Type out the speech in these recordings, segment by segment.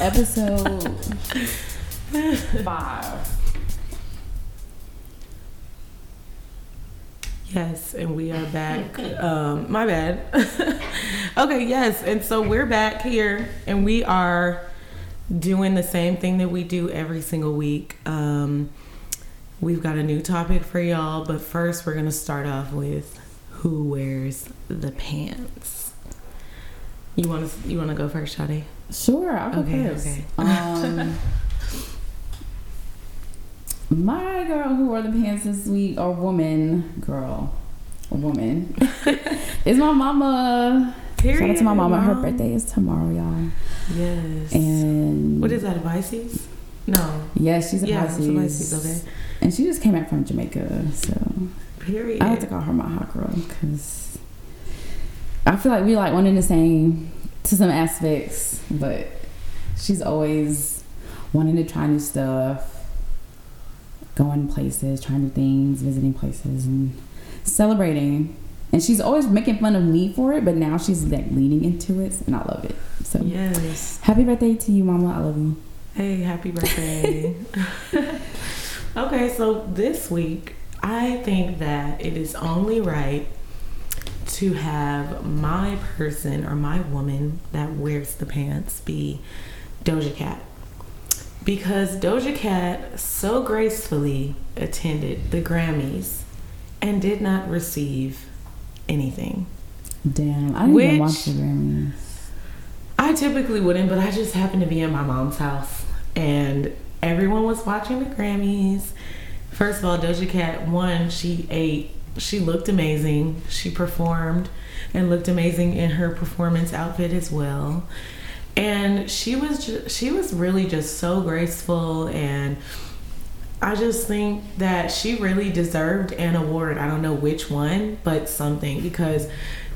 episode five. Yes, and we are back. Um, my bad. okay, yes, and so we're back here, and we are doing the same thing that we do every single week. Um, we've got a new topic for y'all, but first we're gonna start off with who wears the pants. You want to? You want to go first, Shadi? Sure, I'll go Okay, first. okay. Um, my girl who wore the pants this week, or woman, girl, a woman, is my mama. Shout out to my mama. Her birthday is tomorrow, y'all. Yes. And what is that? A Pisces? No. Yeah, she's a yeah, Pisces. a Pisces. Okay. And she just came back from Jamaica, so Period. I like to call her my hot girl because I feel like we like one and the same to some aspects, but she's always wanting to try new stuff, going places, trying new things, visiting places, and celebrating. And she's always making fun of me for it, but now she's like leaning into it, and I love it. So Yes. happy birthday to you, Mama. I love you. Hey, happy birthday. okay, so this week, I think that it is only right to have my person or my woman that wears the pants be Doja Cat. Because Doja Cat so gracefully attended the Grammys and did not receive anything. Damn, I didn't Which- even watch the Grammys. I typically wouldn't, but I just happened to be in my mom's house and everyone was watching the Grammys. First of all, Doja Cat won. She ate. She looked amazing. She performed and looked amazing in her performance outfit as well. And she was ju- she was really just so graceful and I just think that she really deserved an award. I don't know which one, but something because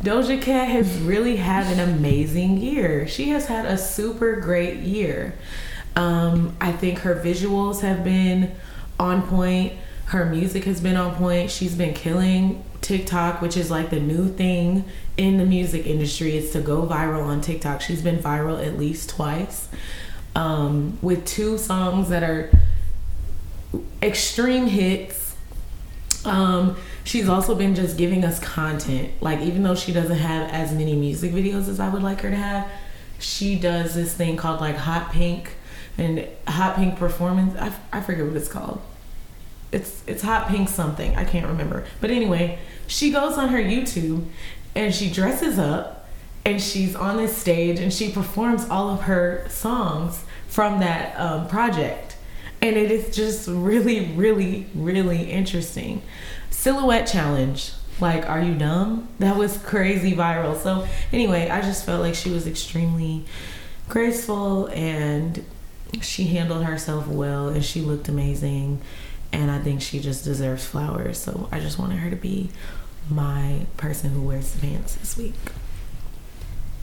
Doja Cat has really had an amazing year. She has had a super great year. Um, I think her visuals have been on point. Her music has been on point. She's been killing TikTok, which is like the new thing in the music industry. Is to go viral on TikTok. She's been viral at least twice um, with two songs that are extreme hits. Um, she's also been just giving us content. Like even though she doesn't have as many music videos as I would like her to have, she does this thing called like Hot Pink and Hot Pink Performance. I, I forget what it's called. It's it's Hot Pink something. I can't remember. But anyway, she goes on her YouTube and she dresses up and she's on this stage and she performs all of her songs from that um, project. And it is just really really really interesting. Silhouette challenge. Like are you dumb? That was crazy viral. So anyway i just felt like she was extremely graceful and she handled herself well and she looked amazing and i think she just deserves flowers so i just wanted her to be my person who wears the pants this week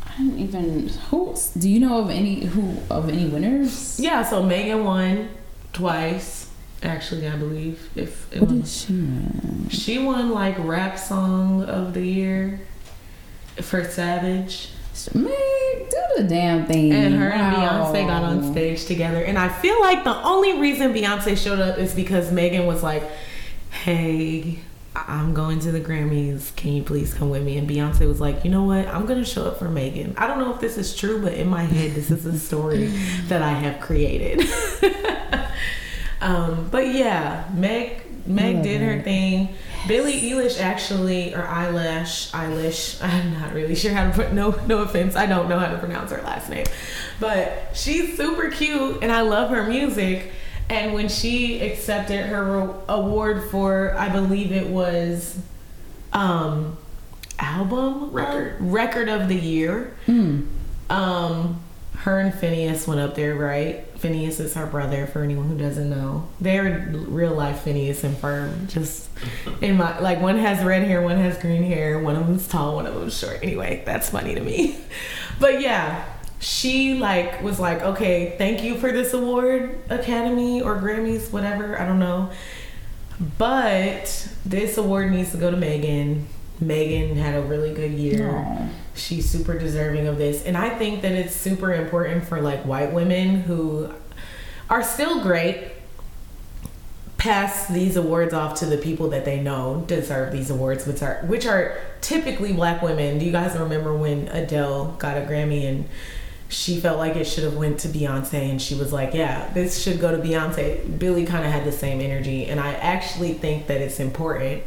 I don't even. Who do you know of any who of any winners? yeah so megan won twice actually i believe if it What was did she win? She won like rap song of the year for Savage. Man, do the damn thing. And her and Beyonce got on stage together. And I feel like the only reason Beyonce showed up is because Megan was like, Hey, I'm going to the Grammys. Can you please come with me? And Beyonce was like, You know what? I'm going to show up for Megan. I don't know if this is true, but in my head, this is a story that I have created. um, but yeah, Meg Meg did her thing. Billie Eilish actually, or Eyelash, Eilish. I'm not really sure how to put. No, no offense, I don't know how to pronounce her last name, but she's super cute, and I love her music. And when she accepted her award for, I believe it was, um, album Record. record of the year. Mm. Um, her and Finneas went up there, right? Finneas is her brother. For anyone who doesn't know, they're real life Phineas and Ferb. Just in my like, one has red hair, one has green hair. One of them's tall, one of them's short. Anyway, that's funny to me. But yeah, she like was like, okay, thank you for this award, Academy or Grammys, whatever, I don't know. But this award needs to go to Megan. Megan had a really good year. Aw. She's super deserving of this. And I think that it's super important for like white women who are still great pass these awards off to the people that they know deserve these awards which are which are typically black women. Do you guys remember when Adele got a Grammy and she felt like it should have went to Beyonce and she was like, "Yeah, this should go to Beyonce." Billie kind of had the same energy and I actually think that it's important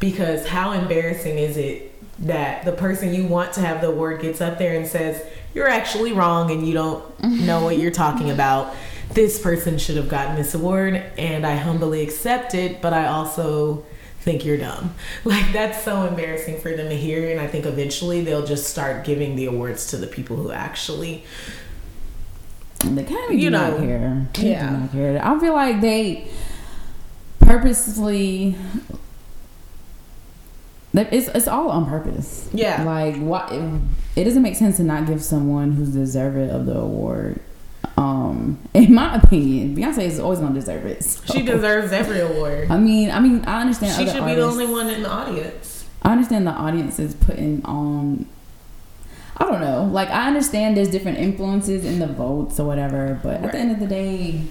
because how embarrassing is it that the person you want to have the award gets up there and says, "You're actually wrong and you don't know what you're talking about." This person should have gotten this award and I humbly accept it, but I also think you're dumb. Like that's so embarrassing for them to hear and I think eventually they'll just start giving the awards to the people who actually The Academy You do not know, care. They yeah. do not care. I feel like they purposely. It's, it's all on purpose. Yeah. Like what? It, it doesn't make sense to not give someone who's deserving of the award. Um, in my opinion, Beyonce is always gonna deserve it. so. she deserves every award. I mean, I mean, I understand. She should be the only one in the audience. I understand the audience is putting on. I don't know. Like I understand there's different influences in the votes or whatever, but at the end of the day,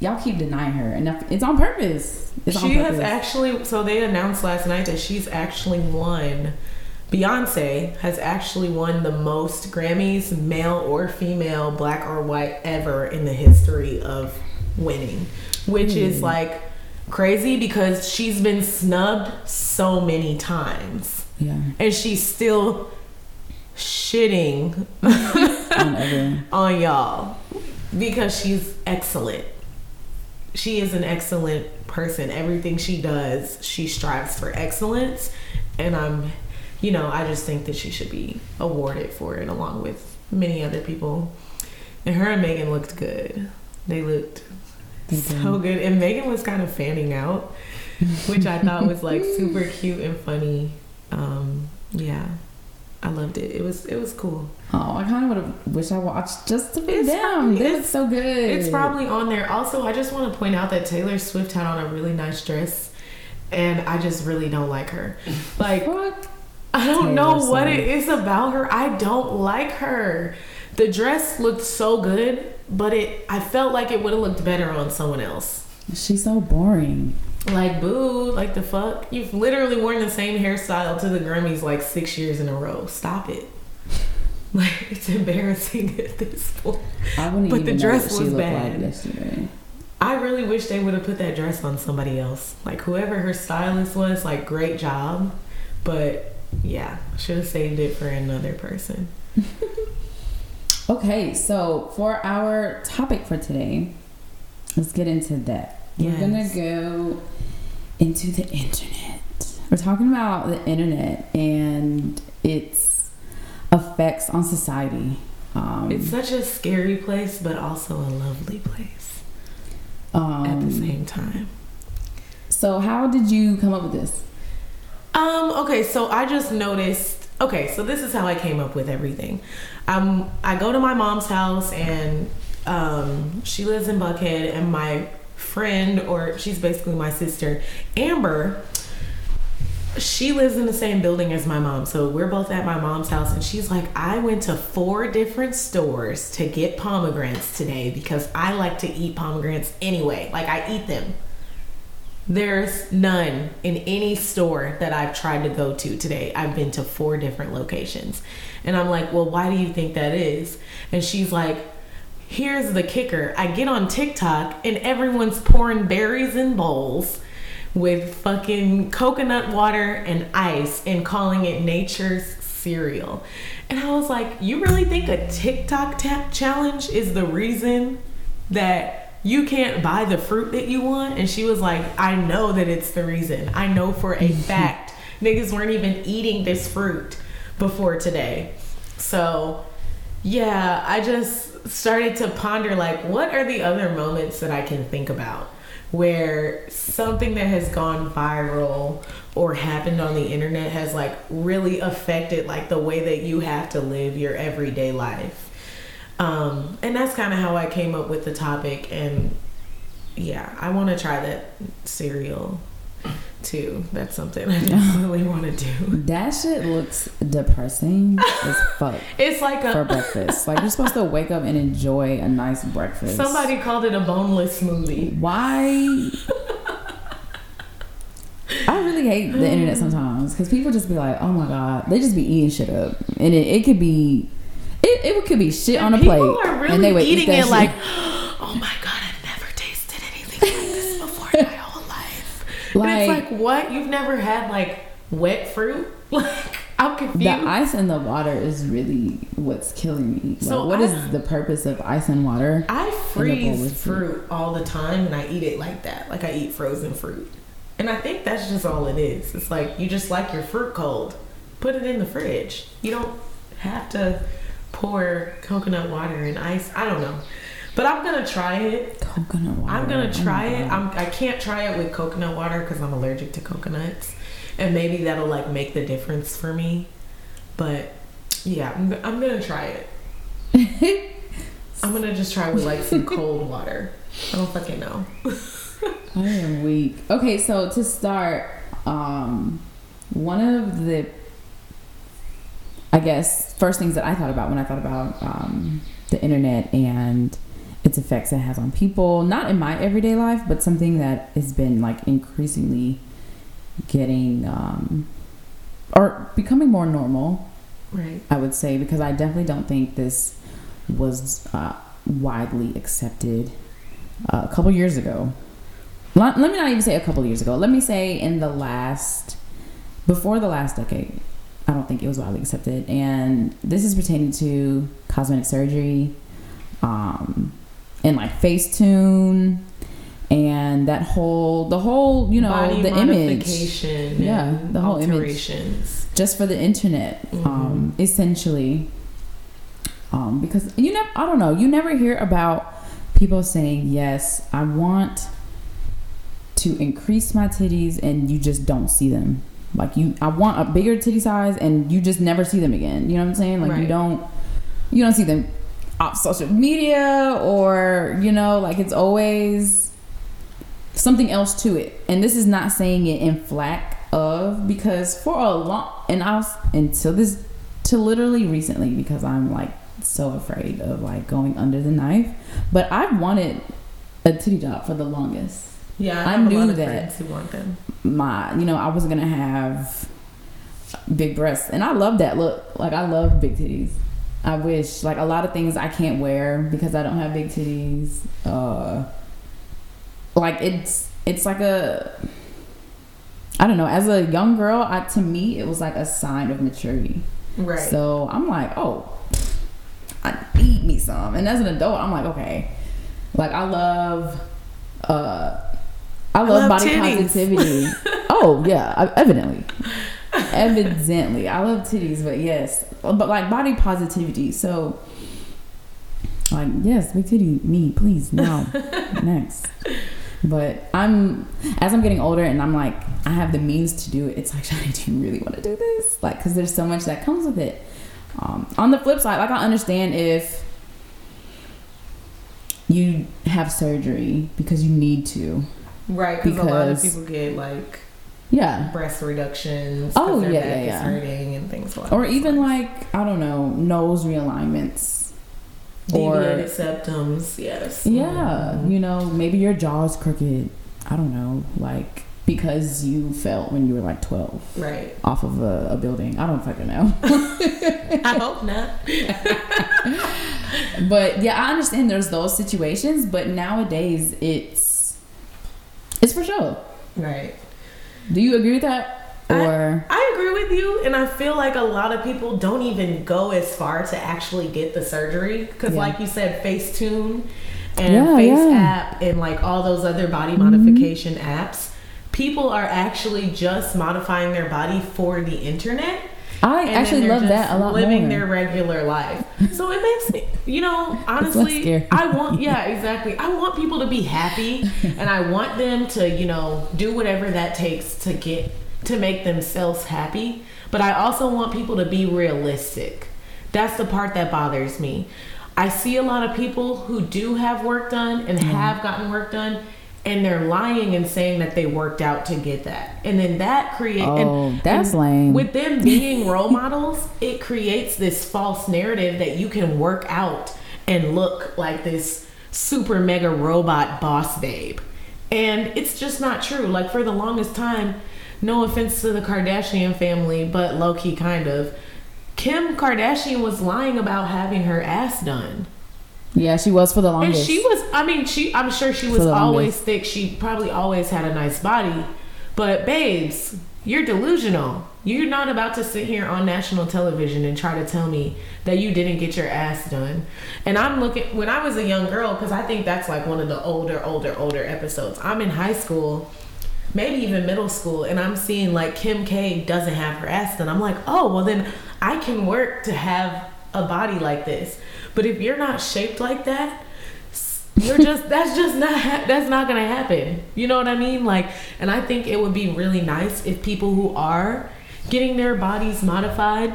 y'all keep denying her, and it's on purpose. It's on she has purpose. actually so they announced last night that she's actually won Beyonce has actually won the most Grammys, male or female, black or white, ever in the history of winning, which is Hmm. like crazy because she's been snubbed so many times yeah, and she's still shitting on on y'all because she's excellent. She is an excellent person. Everything she does, she strives for excellence. And I'm, you know, I just think that she should be awarded for it along with many other people. And her and Megan looked good. They looked so good. And Megan was kind of fanning out, which I thought was like super cute and funny. Um, yeah. I loved it. It was it was cool. Oh, I kind of would have wished I watched just to be It's them. probably- it's- so good. It's probably on there. Also, I just want to point out that Taylor Swift had on a really nice dress, and I just really don't like her. Like, what? I don't know what it is about her. I don't like her. The dress looked so good, but it I felt like it would have looked better on someone else. She's so boring. Like, boo, like the fuck? You've literally worn the same hairstyle to the Grammys like six years in a row. Stop it. Like, it's embarrassing at this point. I wouldn't But the even dress know what she was looked bad. like yesterday. I really wish they would have put that dress on somebody else. Like whoever her stylist was, like great job. But yeah, should have saved it for another person. Okay, so for our topic for today, let's get into that. We're gonna go into the internet. We're talking about the internet and its effects on society. Um, It's such a scary place, but also a lovely place um, at the same time. So, how did you come up with this? Um, okay, so I just noticed okay, so this is how I came up with everything. Um I go to my mom's house and um she lives in Buckhead and my friend or she's basically my sister, Amber, she lives in the same building as my mom. So we're both at my mom's house and she's like, I went to four different stores to get pomegranates today because I like to eat pomegranates anyway. Like I eat them. There's none in any store that I've tried to go to today. I've been to four different locations. And I'm like, well, why do you think that is? And she's like, here's the kicker. I get on TikTok and everyone's pouring berries in bowls with fucking coconut water and ice and calling it nature's cereal. And I was like, you really think a TikTok tap challenge is the reason that you can't buy the fruit that you want? And she was like, I know that it's the reason. I know for a fact niggas weren't even eating this fruit before today. So, yeah, I just started to ponder like, what are the other moments that I can think about where something that has gone viral or happened on the internet has like really affected like the way that you have to live your everyday life. Um, and that's kind of how I came up with the topic. And yeah, I want to try that cereal too. That's something I definitely want to do. That shit looks depressing as fuck It's like for breakfast. Like you're supposed to wake up and enjoy a nice breakfast. somebody called it a boneless smoothie. Why? I really hate the internet sometimes because people just be like, "Oh my god," they just be eating shit up, and it, it could be, it, it could be shit on a People plate, are really and they would eat eating that it shit. like, oh my god, I've never tasted anything like this before in my whole life. and Like- it's like, what? You've never had like wet fruit? Like, I'm confused. the ice in the water is really what's killing me. Like, So what I- is the purpose of ice and water? I freeze with fruit. fruit all the time and I eat it like that. Like I eat frozen fruit. And I think that's just all it is. It's like you just like your fruit cold. Put it in the fridge. You don't have to pour coconut water and ice. I don't know. But I'm gonna try it. Coconut water. I'm gonna Oh try it. I'm, I can't try it with coconut water because I'm allergic to coconuts, and maybe that'll like make the difference for me. But yeah, I'm, I'm gonna try it. I'm gonna just try with like some cold water. I don't fucking know. I am weak. Okay, so to start, um, one of the, I guess, first things that I thought about when I thought about um, the internet and its effects it has on people, not in my everyday life, but something that has been like increasingly getting um, or becoming more normal Right. I would say, because I definitely don't think this was uh, widely accepted uh, a couple years ago. Let, let me not even say a couple years ago. Let me say in the last, before the last decade, I don't think it was widely accepted. And this is pertaining to cosmetic surgery, um, and like Facetune, and that whole, the whole, you know, Body the image. Yeah, the whole image. just for the internet um, essentially um, because you never i don't know you never hear about people saying yes i want to increase my titties and you just don't see them like you i want a bigger titty size and you just never see them again. You know what i'm saying? Like you don't you don't see them off social media or you know like it's always something else to it. And this is not saying it in flack of because for a long and i was until this to literally recently because i'm like so afraid of like going under the knife but i've wanted a titty job for the longest Yeah, I I, knew that. who want them. my you know i was gonna have big breasts and i love that look like i love big titties i wish like a lot of things i can't wear because i don't have big titties uh like it's it's like a i don't know as a young girl I, to me it was like a sign of maturity Right. so i'm like oh i need me some and as an adult i'm like okay like i love uh i love, love body titties. positivity. Oh yeah evidently. Evidently. I love titties but yes. But like body positivity. So like yes big titty me please now next. But i'm as i'm getting older and i'm like i have the means to do it it's like Shani, do you really want to do this? Like because there's so much that comes with it. Um, on the flip side like i understand if you have surgery because you need to right, because a lot of people get like yeah breast reductions. Oh, their yeah, back yeah, is yeah. hurting and things like or even like i don't know nose realignments or deviated septums. Yes. Yeah, Mhm. you know, maybe your jaw's crooked. I don't know, like because you fell when you were like 12 Right. off of a, a building. I don't fucking know. I hope not. but yeah, I understand there's those situations, but nowadays it's it's for sure. Right. Do you agree with that? Or I agree with you, and I feel like a lot of people don't even go as far to actually get the surgery because, Yeah. like you said, Facetune and Yeah, Face yeah. Mm-hmm. App and like all those other body modification apps, people are actually just modifying their body for the internet. I and actually love that a lot living more. their regular life. So it makes me, you know, honestly. I want, yeah, exactly. I want people to be happy, and I want them to, you know, do whatever that takes to get to make themselves happy. But I also want people to be realistic. That's the part that bothers me. I see a lot of people who do have work done and mm-hmm. have gotten work done, and they're lying and saying that they worked out to get that, and then that creates. Oh, and, that's and lame. With them being role models, it creates this false narrative that you can work out and look like this super mega robot boss babe, and it's just not true. Like for the longest time, no offense to the Kardashian family, but low key kind of. Kim Kardashian was lying about having her ass done. Yeah, she was for the longest. And she was, I mean, she, I'm sure she was always thick. She probably always had a nice body. But, babes, you're delusional. You're not about to sit here on national television and try to tell me that you didn't get your ass done. And I'm looking, when I was a young girl, because I think that's like one of the older, older, older episodes. I'm in high school, maybe even middle school, and I'm seeing like Kim K doesn't have her ass done. I'm like, oh, well, then I can work to have a body like this. But if you're not shaped like that, you're just that's just not ha- that's not gonna happen. You know what i mean? Like and i think it would be really nice if people who are getting their bodies modified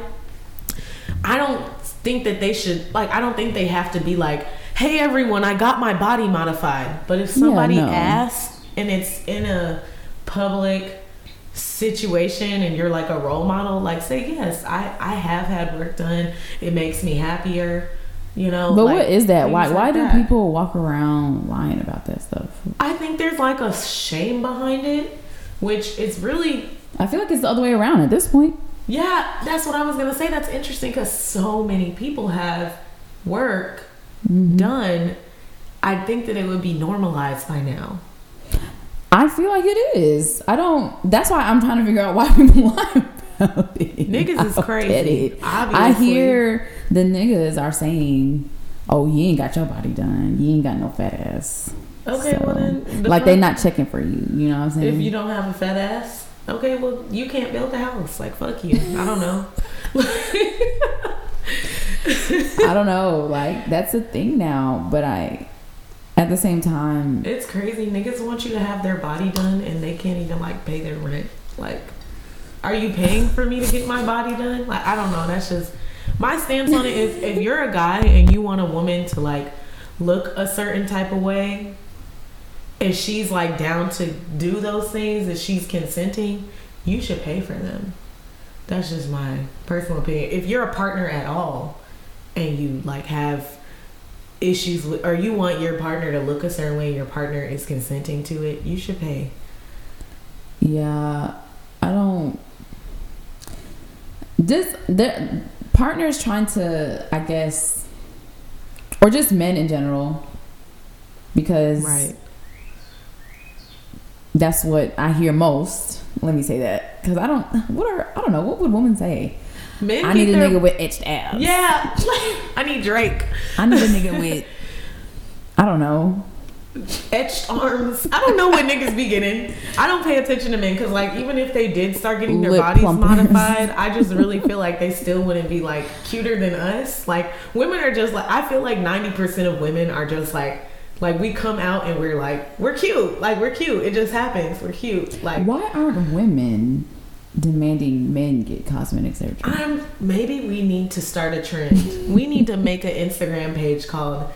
i don't think that they should like i don't think they have to be like hey everyone i got my body modified. But if somebody no. asks and it's in a public situation and you're like a role model like say yes i i have had work done. It makes me happier you know but like, what is that? Why things why like do that. people walk around lying about that stuff? I think there's like a shame behind it, which is really, I feel like it's the other way around at this point. yeah, that's what I was gonna say. That's interesting because so many people have work Mm-hmm. done. I think that it would be normalized by now. I feel like it is. I don't. That's why I'm trying to figure out why people lie. Niggas is crazy. I hear the niggas are saying, "Oh, you ain't got your body done. You ain't got no fat ass." Okay, well then, the like they fuck? not checking for you. You know what I'm saying? If you don't have a fat ass, okay, well you can't build a house. Like fuck you. I don't know. I don't know. Like that's a thing now. But I, at the same time, It's crazy. Niggas want you to have their body done and they can't even like pay their rent. Like, are you paying for me to get my body done? Like, I don't know. That's just my stance on it is if you're a guy and you want a woman to like look a certain type of way and she's like down to do those things if she's consenting, you should pay for them. That's just my personal opinion. If you're a partner at all and you like have issues with or you want your partner to look a certain way and your partner is consenting to it, you should pay. yeah, I don't. This the partners trying to, I guess, or just men in general, because right. that's what I hear most. Let me say that because I don't. What are I don't know. What would women say? Men I need a their- nigga with etched abs. Yeah. I need Drake. I need a nigga with. I don't know. Etched arms. I don't know what niggas be getting. I don't pay attention to men because, like, even if they did start getting their Lip bodies plumpers. modified, I just really feel like they still wouldn't be like cuter than us. Like, women are just like, I feel like 90% of women are just like, like we come out and we're like, we're cute. Like, we're cute. It just happens. We're cute. Like, Why aren't women demanding men get cosmetic surgery? I'm maybe we need to start a trend. we need to make an Instagram page called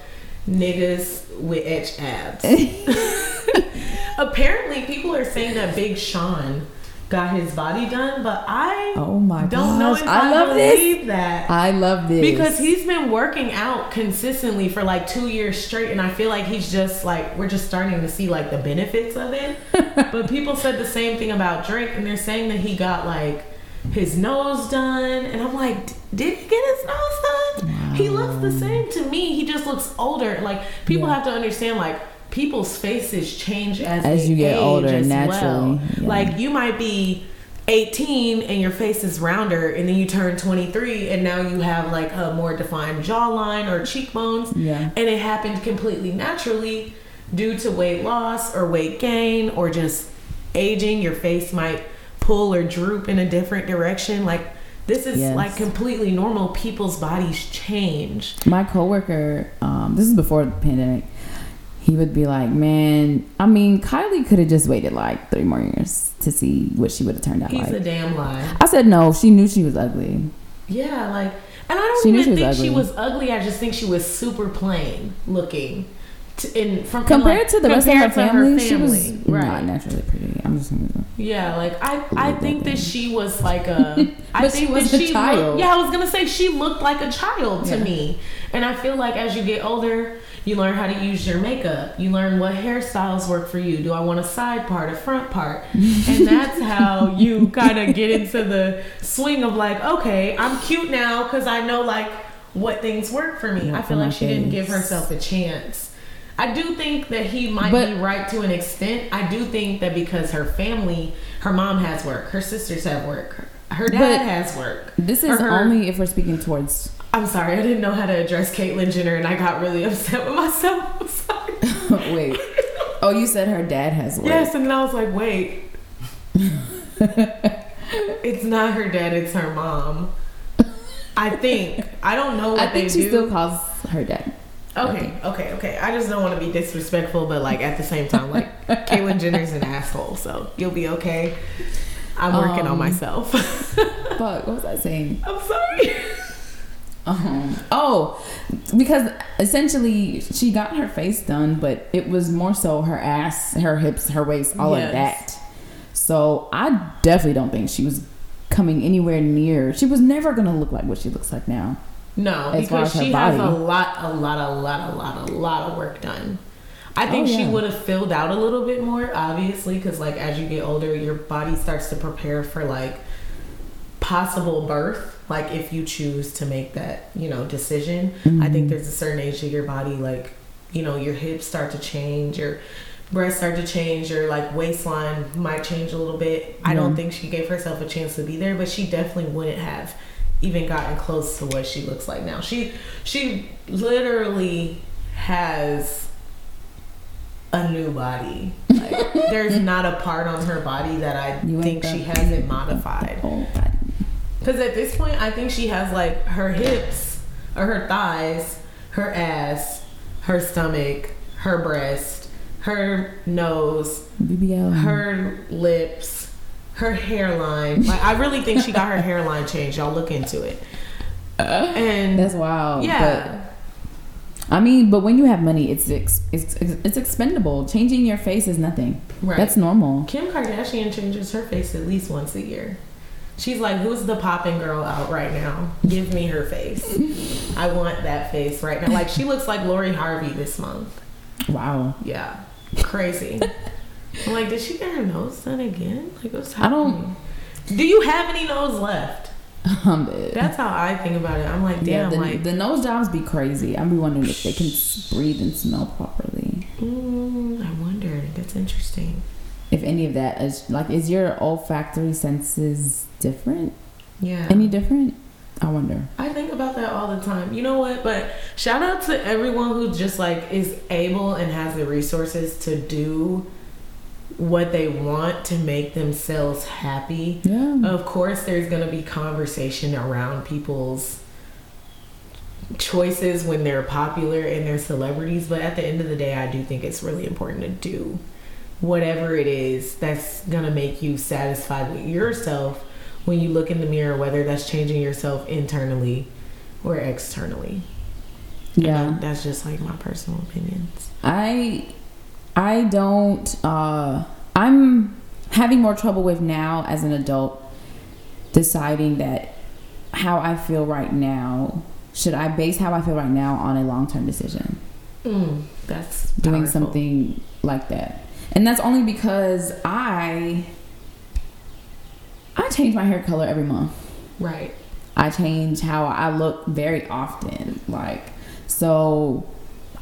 niggas with etched abs. Apparently, people are saying that Big Sean got his body done, but I Oh my don't know if I I, love this. believe that. I love this Because he's been working out consistently for like two years straight, and I feel like he's just like we're just starting to see like the benefits of it. but people said the same thing about Drake, and they're saying that he got like his nose done, and I'm like, did he get his nose done? He looks the same to me. He just looks older. Like people Yeah. have to understand, like people's faces change as As you get age older, as naturally, Well. yeah. Like you might be 18 and your face is rounder and then you turn 23 and now you have like a more defined jawline or cheekbones Yeah. and it happened completely naturally due to weight loss or weight gain or just aging your face might pull or droop in a different direction like this is Yes. like completely normal people's bodies change my coworker, um, this is before the pandemic. He would be like, "Man, I mean, Kylie could have just waited like three more years to see what she would have turned out he's like." He's a damn lie I said no. She knew she was ugly. Yeah, like And I don't She even she think she was ugly. I just think she was super plain looking. To, in from Compared like, to the rest of her compared to family, she was family. not naturally pretty. I'm just gonna. Yeah, like I, I think that she was like a. I But she think was that a she child. Looked, yeah, I was gonna say she looked like a child to Yeah. me, and I feel like as you get older, you learn how to use your makeup. You learn what hairstyles work for you. Do I want a side part, a front part, and that's how you kind of get into the swing of like, okay, I'm cute now because I know like what things work for me. I feel like she didn't give herself a chance. I do think that he might But- be right to an extent. I do think that because her family, her mom has work, her sisters have work, her dad has work. This is her- only if we're speaking towards. I'm sorry, I didn't know how to address Caitlyn Jenner, and I got really upset with myself. I'm sorry. Wait. Oh, you said her dad has work. yes, and then I was like, wait, it's not her dad, it's her mom. I think I don't know what I think they she do. still calls her dad. Okay, okay, okay. I just don't want to be disrespectful, but like at the same time, like Caitlyn Jenner's an asshole, so you'll be okay. I'm working on Um, myself. Fuck. What was I saying? I'm sorry. Um, oh, because essentially she got her face done, but it was more so her ass, her hips, her waist, all Yes. of that. So I definitely don't think she was coming anywhere near. She was never gonna look like what she looks like now. No, As because she has a lot, a lot, a lot, a lot, a lot of work done. I think Oh, she would have filled out a little bit more, obviously, because like as you get older, your body starts to prepare for like possible birth. Like if you choose to make that, you know, decision. I Mm-hmm. think there's a certain age of your body, like you know, your hips start to change, your breasts start to change, your like waistline might change a little bit. I don't think she gave herself a chance to be there, but she definitely wouldn't have even gotten close to what she looks like now. She she literally has a new body. Like, there's not a part on her body that I You think she hasn't modified. Because at this point, I think she has like her hips or her thighs, her ass, her stomach, her breast, her nose, BBL. her lips, her hairline. Like I really think she got her hairline changed. Y'all look into it. Uh, and That's wild. yeah, But, I mean, but when you have money, it's ex- it's it's expendable. Changing your face is nothing. right. That's normal. Kim Kardashian changes her face at least once a year. She's like, who's the popping girl out right now? Give me her face. I want that face right now. Like she looks like Lori Harvey this month. Wow. Yeah, crazy. I'm like, did she get her nose done again? Like, what's happening? I don't-? Do you have any nose left? I'm dead. That's how I think about it. I'm like, yeah, damn, the, like, the nose jobs be crazy. I be wondering if they can breathe and smell properly. mm, I wonder. That's interesting. If any of that is like, is your olfactory senses different? Yeah. Any different? I wonder. I think about that all the time. You know what? But shout out to everyone who just like is able and has the resources to do what they want to make themselves happy. Yeah. Of course, there's going to be conversation around people's choices when they're popular and they're celebrities, but at the end of the day, I do think it's really important to do whatever it is that's going to make you satisfied with yourself when you look in the mirror, whether that's changing yourself internally or externally. yeah. That's just like my personal opinions. I I don't uh I'm having more trouble with now as an adult deciding that how I feel right now should I base how I feel right now on a long-term decision Mm, that's doing powerful. something like that and that's only because I I change my hair color every month right. I change how I look very often. Like, so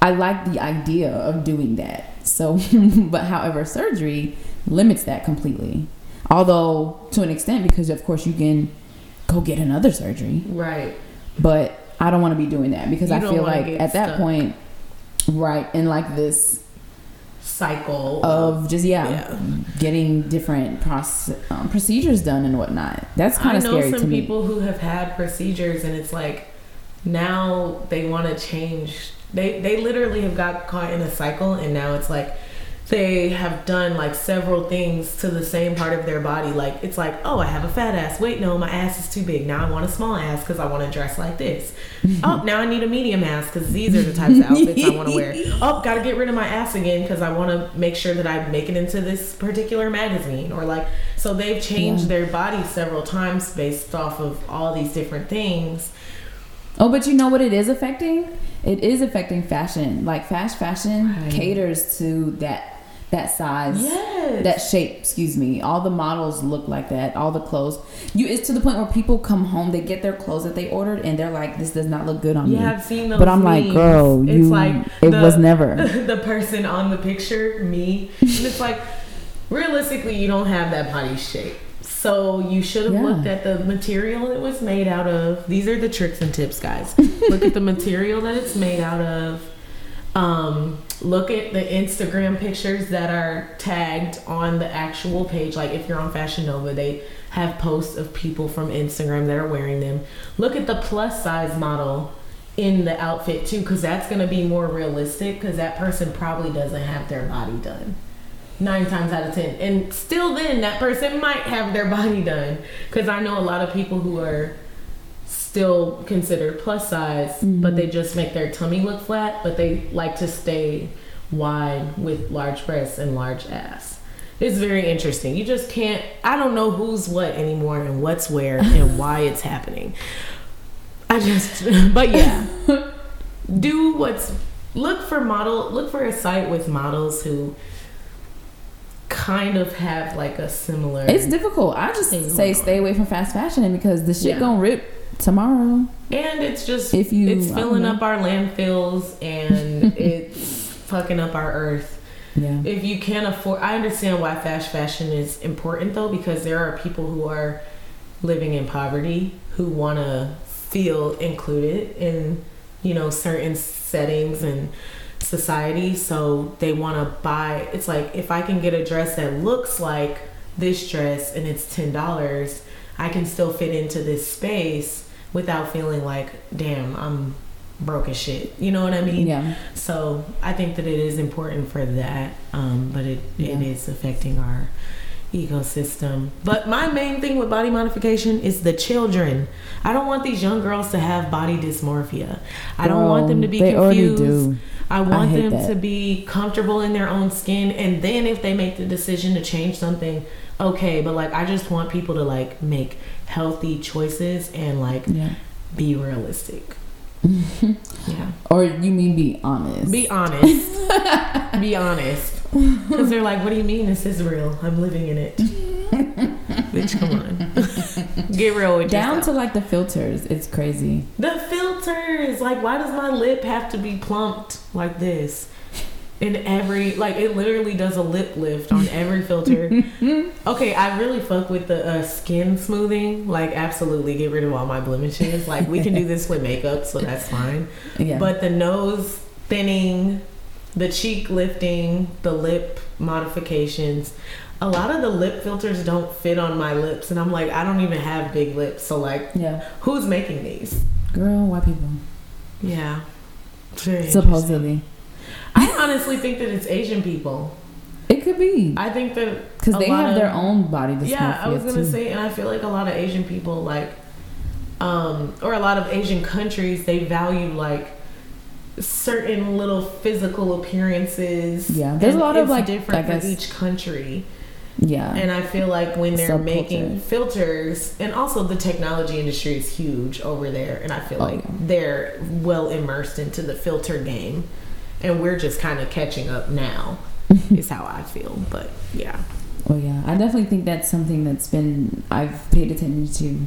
I like the idea of doing that. So, but however, surgery limits that completely. Although, to an extent, because of course you can go get another surgery. Right. But I don't want to be doing that because You I feel like at that stuck. point, right, in like this Cycle of just, yeah, Yeah. getting different proce- um, procedures done and whatnot. That's kind I of know scary some to me. people who have had procedures and it's like now they want to change. They they literally have got caught in a cycle and now it's like they have done like several things to the same part of their body. Like it's like, oh, I have a fat ass. Wait, no, my ass is too big. Now I want a small ass because I want to dress like this. oh, now I need a medium ass because these are the types of outfits I want to wear. Oh, got to get rid of my ass again because I want to make sure that I make it into this particular magazine or like. So they've changed Yeah. their body several times based off of all these different things. Oh, but you know what it is affecting? It is affecting fashion. Like fast fashion Right. caters to that that size. Yes. That shape, excuse me. All the models look like that. All the clothes. You it's to the point where people come home, they get their clothes that they ordered and they're like, This does not look good on me. Yeah, I've seen those. But I'm like, memes. girl, it's you like it the- was never. the person on the picture, me. And it's like, realistically, you don't have that body shape. So you should have Yeah. looked at the material it was made out of. These are the tricks and tips, guys. look at the material that it's made out of. Um, look at the Instagram pictures that are tagged on the actual page. Like if you're on Fashion Nova, they have posts of people from Instagram that are wearing them. Look at the plus size model in the outfit too, because that's going to be more realistic. Because that person probably doesn't have their body done nine times out of ten, and still then that person might have their body done. Because I know a lot of people who are still considered plus size, but mm-hmm. they just make their tummy look flat, but they like to stay wide with large breasts and large ass. It's very interesting. You just can't. I don't know who's what anymore and what's where and why it's happening. I just, but yeah, do what's look for model. Look for a site with models who kind of have like a similar. It's difficult. I just say stay away from fast fashion because the shit Yeah. gonna rip tomorrow. And it's just If you- it's filling up our landfills and it's fucking up our earth. Yeah. If you can't afford I understand why fast fashion is important though because there are people who are living in poverty who want to feel included in you know certain settings and society so they want to buy it's like if I can get a dress that looks like this dress and it's $10 I can still fit into this space without feeling like damn I'm broke as shit you know what I mean Yeah. so I think that it is important for that, um, but it, it Yeah. is affecting our ecosystem. But my main thing with body modification is the children. I don't want these young girls to have body dysmorphia. I don't want them to be confused. I want hate them that. to be comfortable in their own skin, and then if they make the decision to change something, okay. But like, I just want people to like make healthy choices and like Yeah. be realistic. yeah. Or you mean be honest? Be honest. Be honest. Because they're like, what do you mean this is real? I'm living in it. Bitch, come on. Get real with down to like the filters. It's crazy. the filters. Like, why does my lip have to be plumped like this? In every, like, it literally does a lip lift on every filter. okay, I really fuck with the uh, skin smoothing. Like, absolutely get rid of all my blemishes. Like, we can do this with makeup, so that's fine. Yeah. But the nose thinning, the cheek lifting, the lip modifications, a lot of the lip filters don't fit on my lips. And I'm like, I don't even have big lips. So, like, yeah. who's making these? Girl, white people. Yeah. Supposedly. I honestly think that it's Asian people. It could be. I think that. Because they have of- their own body dysmorphia Yeah, I was gonna too. say, and I feel like a lot of Asian people, like, um, or a lot of Asian countries, they value like certain little physical appearances. Yeah, there's a lot of, like, different guess- for each country. Yeah. And I feel like when they're Subculture. making filters, and also the technology industry is huge over there, and I feel Oh, like yeah. they're well immersed into the filter game, and we're just kind of catching up now. is how I feel, but yeah. Oh yeah, I definitely think that's something that's been I've paid attention to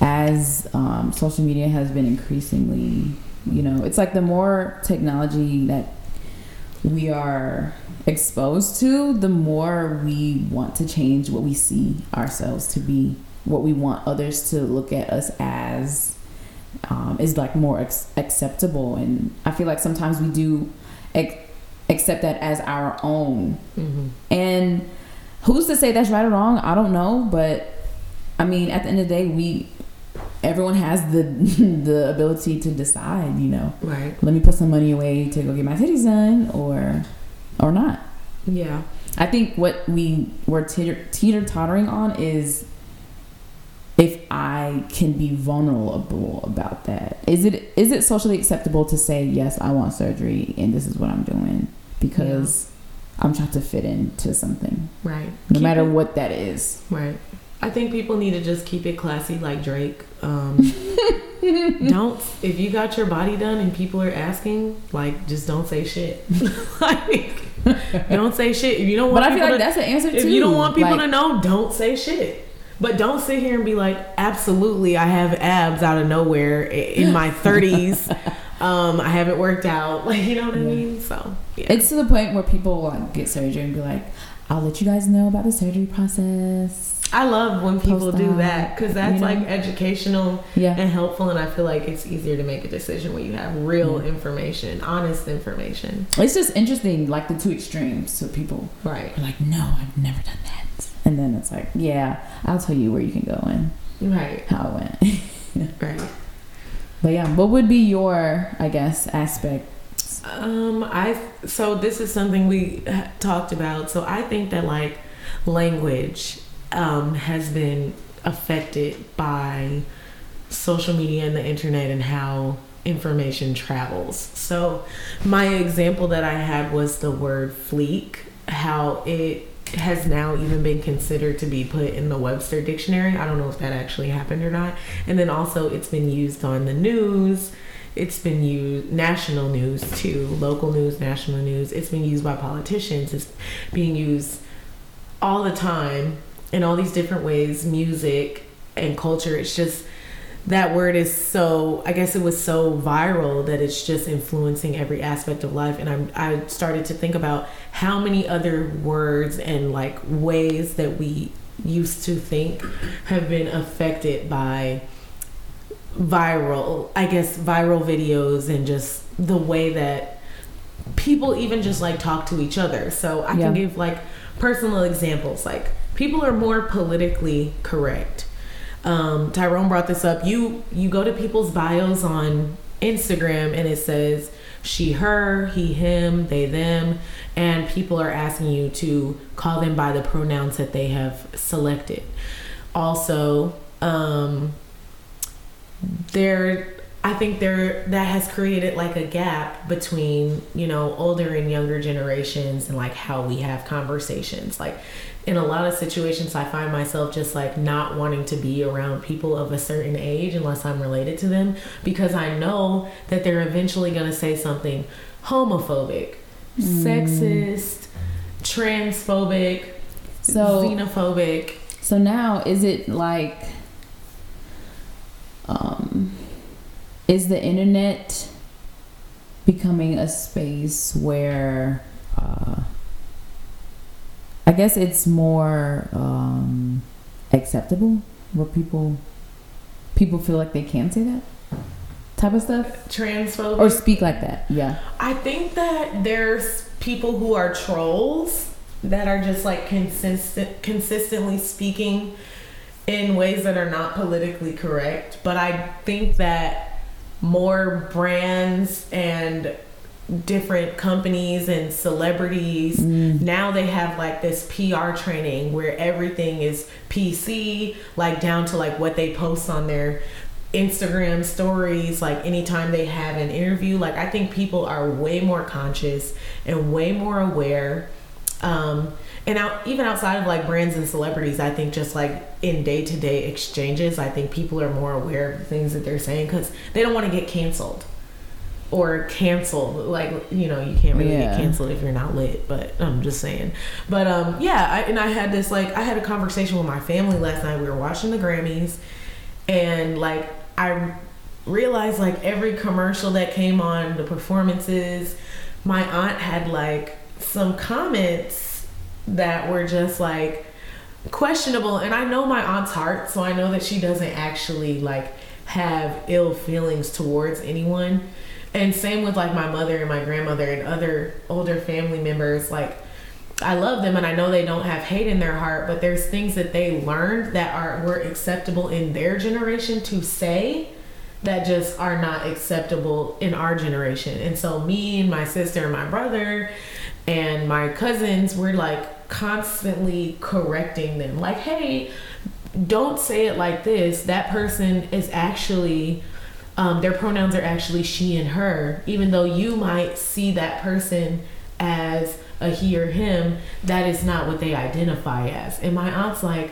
as um, social media has been increasingly. You know, it's like the more technology that we are exposed to, the more we want to change what we see ourselves to be, what we want others to look at us as. Um, is like more ex- acceptable, and I feel like sometimes we do accept that as our own hmm and who's to say that's right or wrong? I don't know, but I mean, at the end of the day, we everyone has the the ability to decide. You know, Right. let me put some money away to go get my titties done, or or not. Yeah. I think what we were teeter, tottering on is if I can be vulnerable about that. Is it is it socially acceptable to say yes, I want surgery and this is what I'm doing because I'm trying to fit into something, Right. no Keep matter it- what that is. Right. I think people need to just keep it classy like Drake. Um, don't if you got your body done and people are asking, like just don't say shit. like don't say shit. If you don't want But I feel like to, that's the answer if too. you don't want people Like, to know, don't say shit. But don't sit here and be like, absolutely, I have abs out of nowhere in my 30s. um, I haven't worked out. Like, you know what I mean? So, yeah. It's to the point where people like get surgery and be like, "I'll let you guys know about the surgery process." I love when people do that because that's you know? like educational Yeah, and helpful. And I feel like it's easier to make a decision when you have real information, honest information. it's just interesting, like the two extremes. So people Right. are like, "No, I've never done that," and then it's like, "Yeah, I'll tell you where you can go and Right. how it went." Right. but yeah, what would be your, I guess, aspect? Um, I so this is something we talked about. So I think that like language um, has been affected by social media and the internet and how information travels. So my example that I had was the word fleek, how it has now even been considered to be put in the Webster dictionary. I don't know if that actually happened or not. And then also it's been used on the news. It's been used national news too, local news, national news. It's been used by politicians. It's being used all the time in all these different ways, music and culture. It's just that word is so I guess it was so viral that it's just influencing every aspect of life and I'm I started to think about how many other words and like ways that we used to think have been affected by viral I guess viral videos and just the way that people even just like talk to each other. So I Yeah. can give like personal examples like people are more politically correct um, Tyrone brought this up. You you go to people's bios on Instagram and it says she, her, he, him, they, them, and people are asking you to call them by the pronouns that they have selected. Also, um, there I think there that has created like a gap between, you know, older and younger generations and like how we have conversations. Like in a lot of situations I find myself just like not wanting to be around people of a certain age unless I'm related to them because I know that they're eventually going to say something homophobic, sexist, transphobic, So, xenophobic. so now is it like, um, is the internet becoming a space where, uh, I guess it's more um, acceptable where people people feel like they can say that type of stuff Transphobic. or speak like that. Yeah. I think that there's people who are trolls that are just like consistent consistently speaking in ways that are not politically correct, but I think that more brands and different companies and celebrities. Now they have like this PR training where everything is PC like down to like what they post on their Instagram stories like anytime they have an interview. Like I think people are way more conscious and way more aware um and out, even outside of like brands and celebrities i think just like in day-to-day exchanges i think people are more aware of the things that they're saying because they don't want to get canceled or canceled like you know you can't really Yeah. get canceled if you're not lit but i'm just saying but um yeah I, and i had this like i had a conversation with my family last night we were watching the grammys and like i realized like every commercial that came on the performances my aunt had like some comments that were just like questionable and i know my aunt's heart so i know that she doesn't actually like have ill feelings towards anyone and same with like my mother and my grandmother and other older family members like I love them and I know they don't have hate in their heart, but there's things that they learned that are were acceptable in their generation to say that just are not acceptable in our generation. And so me and my sister and my brother and my cousins were like constantly correcting them like hey don't say it like this that person is actually um, their pronouns are actually she and her even though you might see that person as a he or him that is not what they identify as. And my aunt's like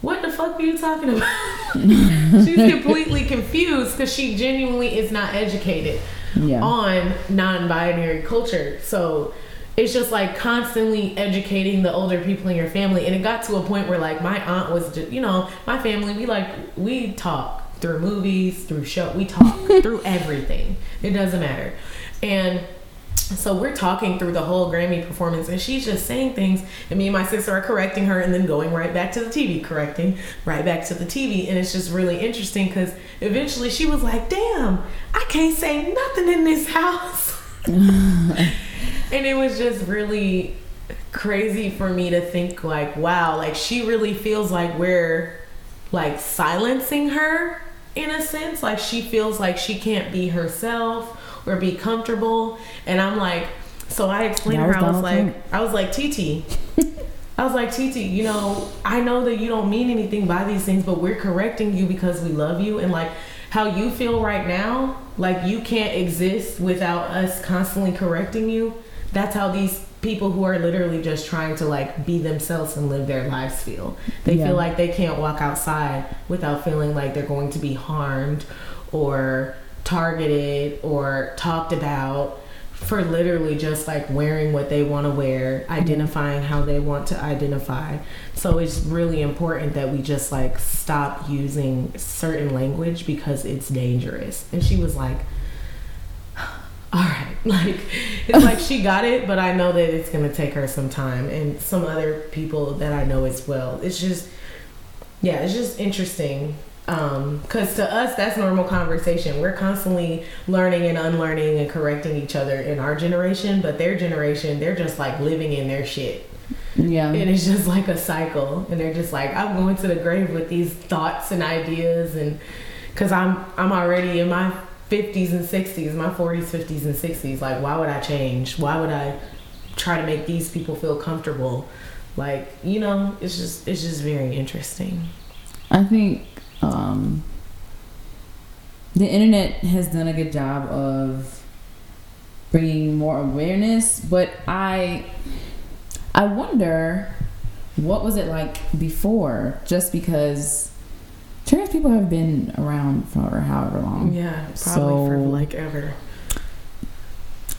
what the fuck are you talking about? She's completely confused because she genuinely is not educated Yeah. on non-binary culture. So it's just like constantly educating the older people in your family. And it got to a point where like my aunt was just you know my family we like we talk through movies through show we talk through everything. It doesn't matter. And so we're talking through the whole Grammy performance, and she's just saying things, and me and my sister are correcting her, and then going right back to the TV, correcting right back to the TV, and it's just really interesting because eventually she was like, "Damn, I can't say nothing in this house," and it was just really crazy for me to think like, wow, like she really feels like we're like silencing her in a sense, like she feels like she can't be herself or be comfortable. And I'm like, so I explained to her, I was like. I was like, TT. I was like, TT, you know, I know that you don't mean anything by these things, but we're correcting you because we love you. And like how you feel right now, like you can't exist without us constantly correcting you. That's how these people who are literally just trying to like be themselves and live their lives feel. They Yeah. feel like they can't walk outside without feeling like they're going to be harmed or targeted or talked about for literally just like wearing what they want to wear, identifying how they want to identify. So it's really important that we just like stop using certain language because it's dangerous. And she was like, all right like it's like she got it but i know that it's going to take her some time and some other people that i know as well. It's just yeah it's just interesting um because to us that's normal conversation. We're constantly learning and unlearning and correcting each other in our generation but their generation they're just like living in their shit. Yeah. and it's just like a cycle and they're just like i'm going to the grave with these thoughts and ideas and because i'm i'm already in my 50s and 60s my 40s 50s and 60s like why would i change? Why would i try to make these people feel comfortable? Like you know it's just it's just very interesting. I think um, the internet has done a good job of bringing more awareness, but I I wonder what was it like before? Just because trans people have been around for however long. yeah probably for like ever.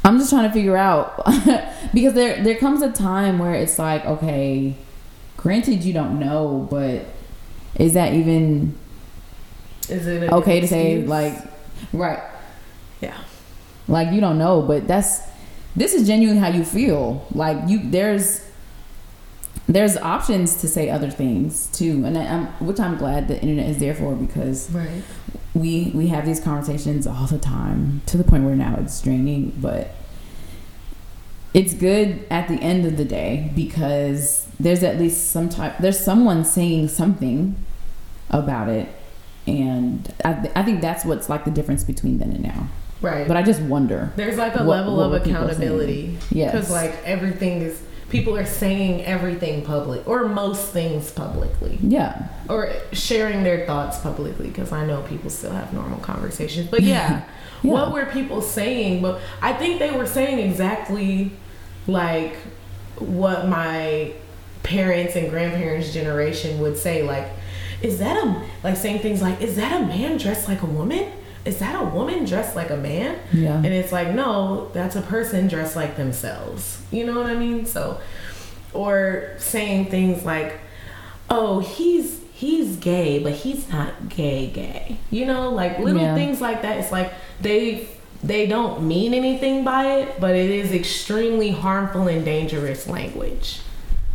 I'm just trying to figure out because there there comes a time where it's like, okay, granted you don't know, but is that even is it okay to say like right. Yeah. Like you don't know but that's this is genuinely how you feel. Like you there's there's options to say other things too. And I, I'm, which i'm glad the internet is there for because right. we we have these conversations all the time to the point where now it's draining but it's good at the end of the day because there's at least some type there's someone saying something about it. And I, I think that's what's like the difference between then and now. Right. But i just wonder There's like a What- level what of accountability. Yes. Because like everything is, people are saying everything public or most things publicly yeah or sharing their thoughts publicly. Because I know people still have normal conversations. But yeah, Yeah. what were people saying? But I think they were saying exactly like what my parents and grandparents' generation would say. Like, is that a like saying things like, is that a man dressed like a woman? Is that a woman dressed like a man? Yeah. And it's like, no, that's a person dressed like themselves. You know what I mean? So, or saying things like, oh, he's he's gay, but he's not gay gay. You know, like little Yeah. things like that. It's like they they don't mean anything by it, but it is extremely harmful and dangerous language.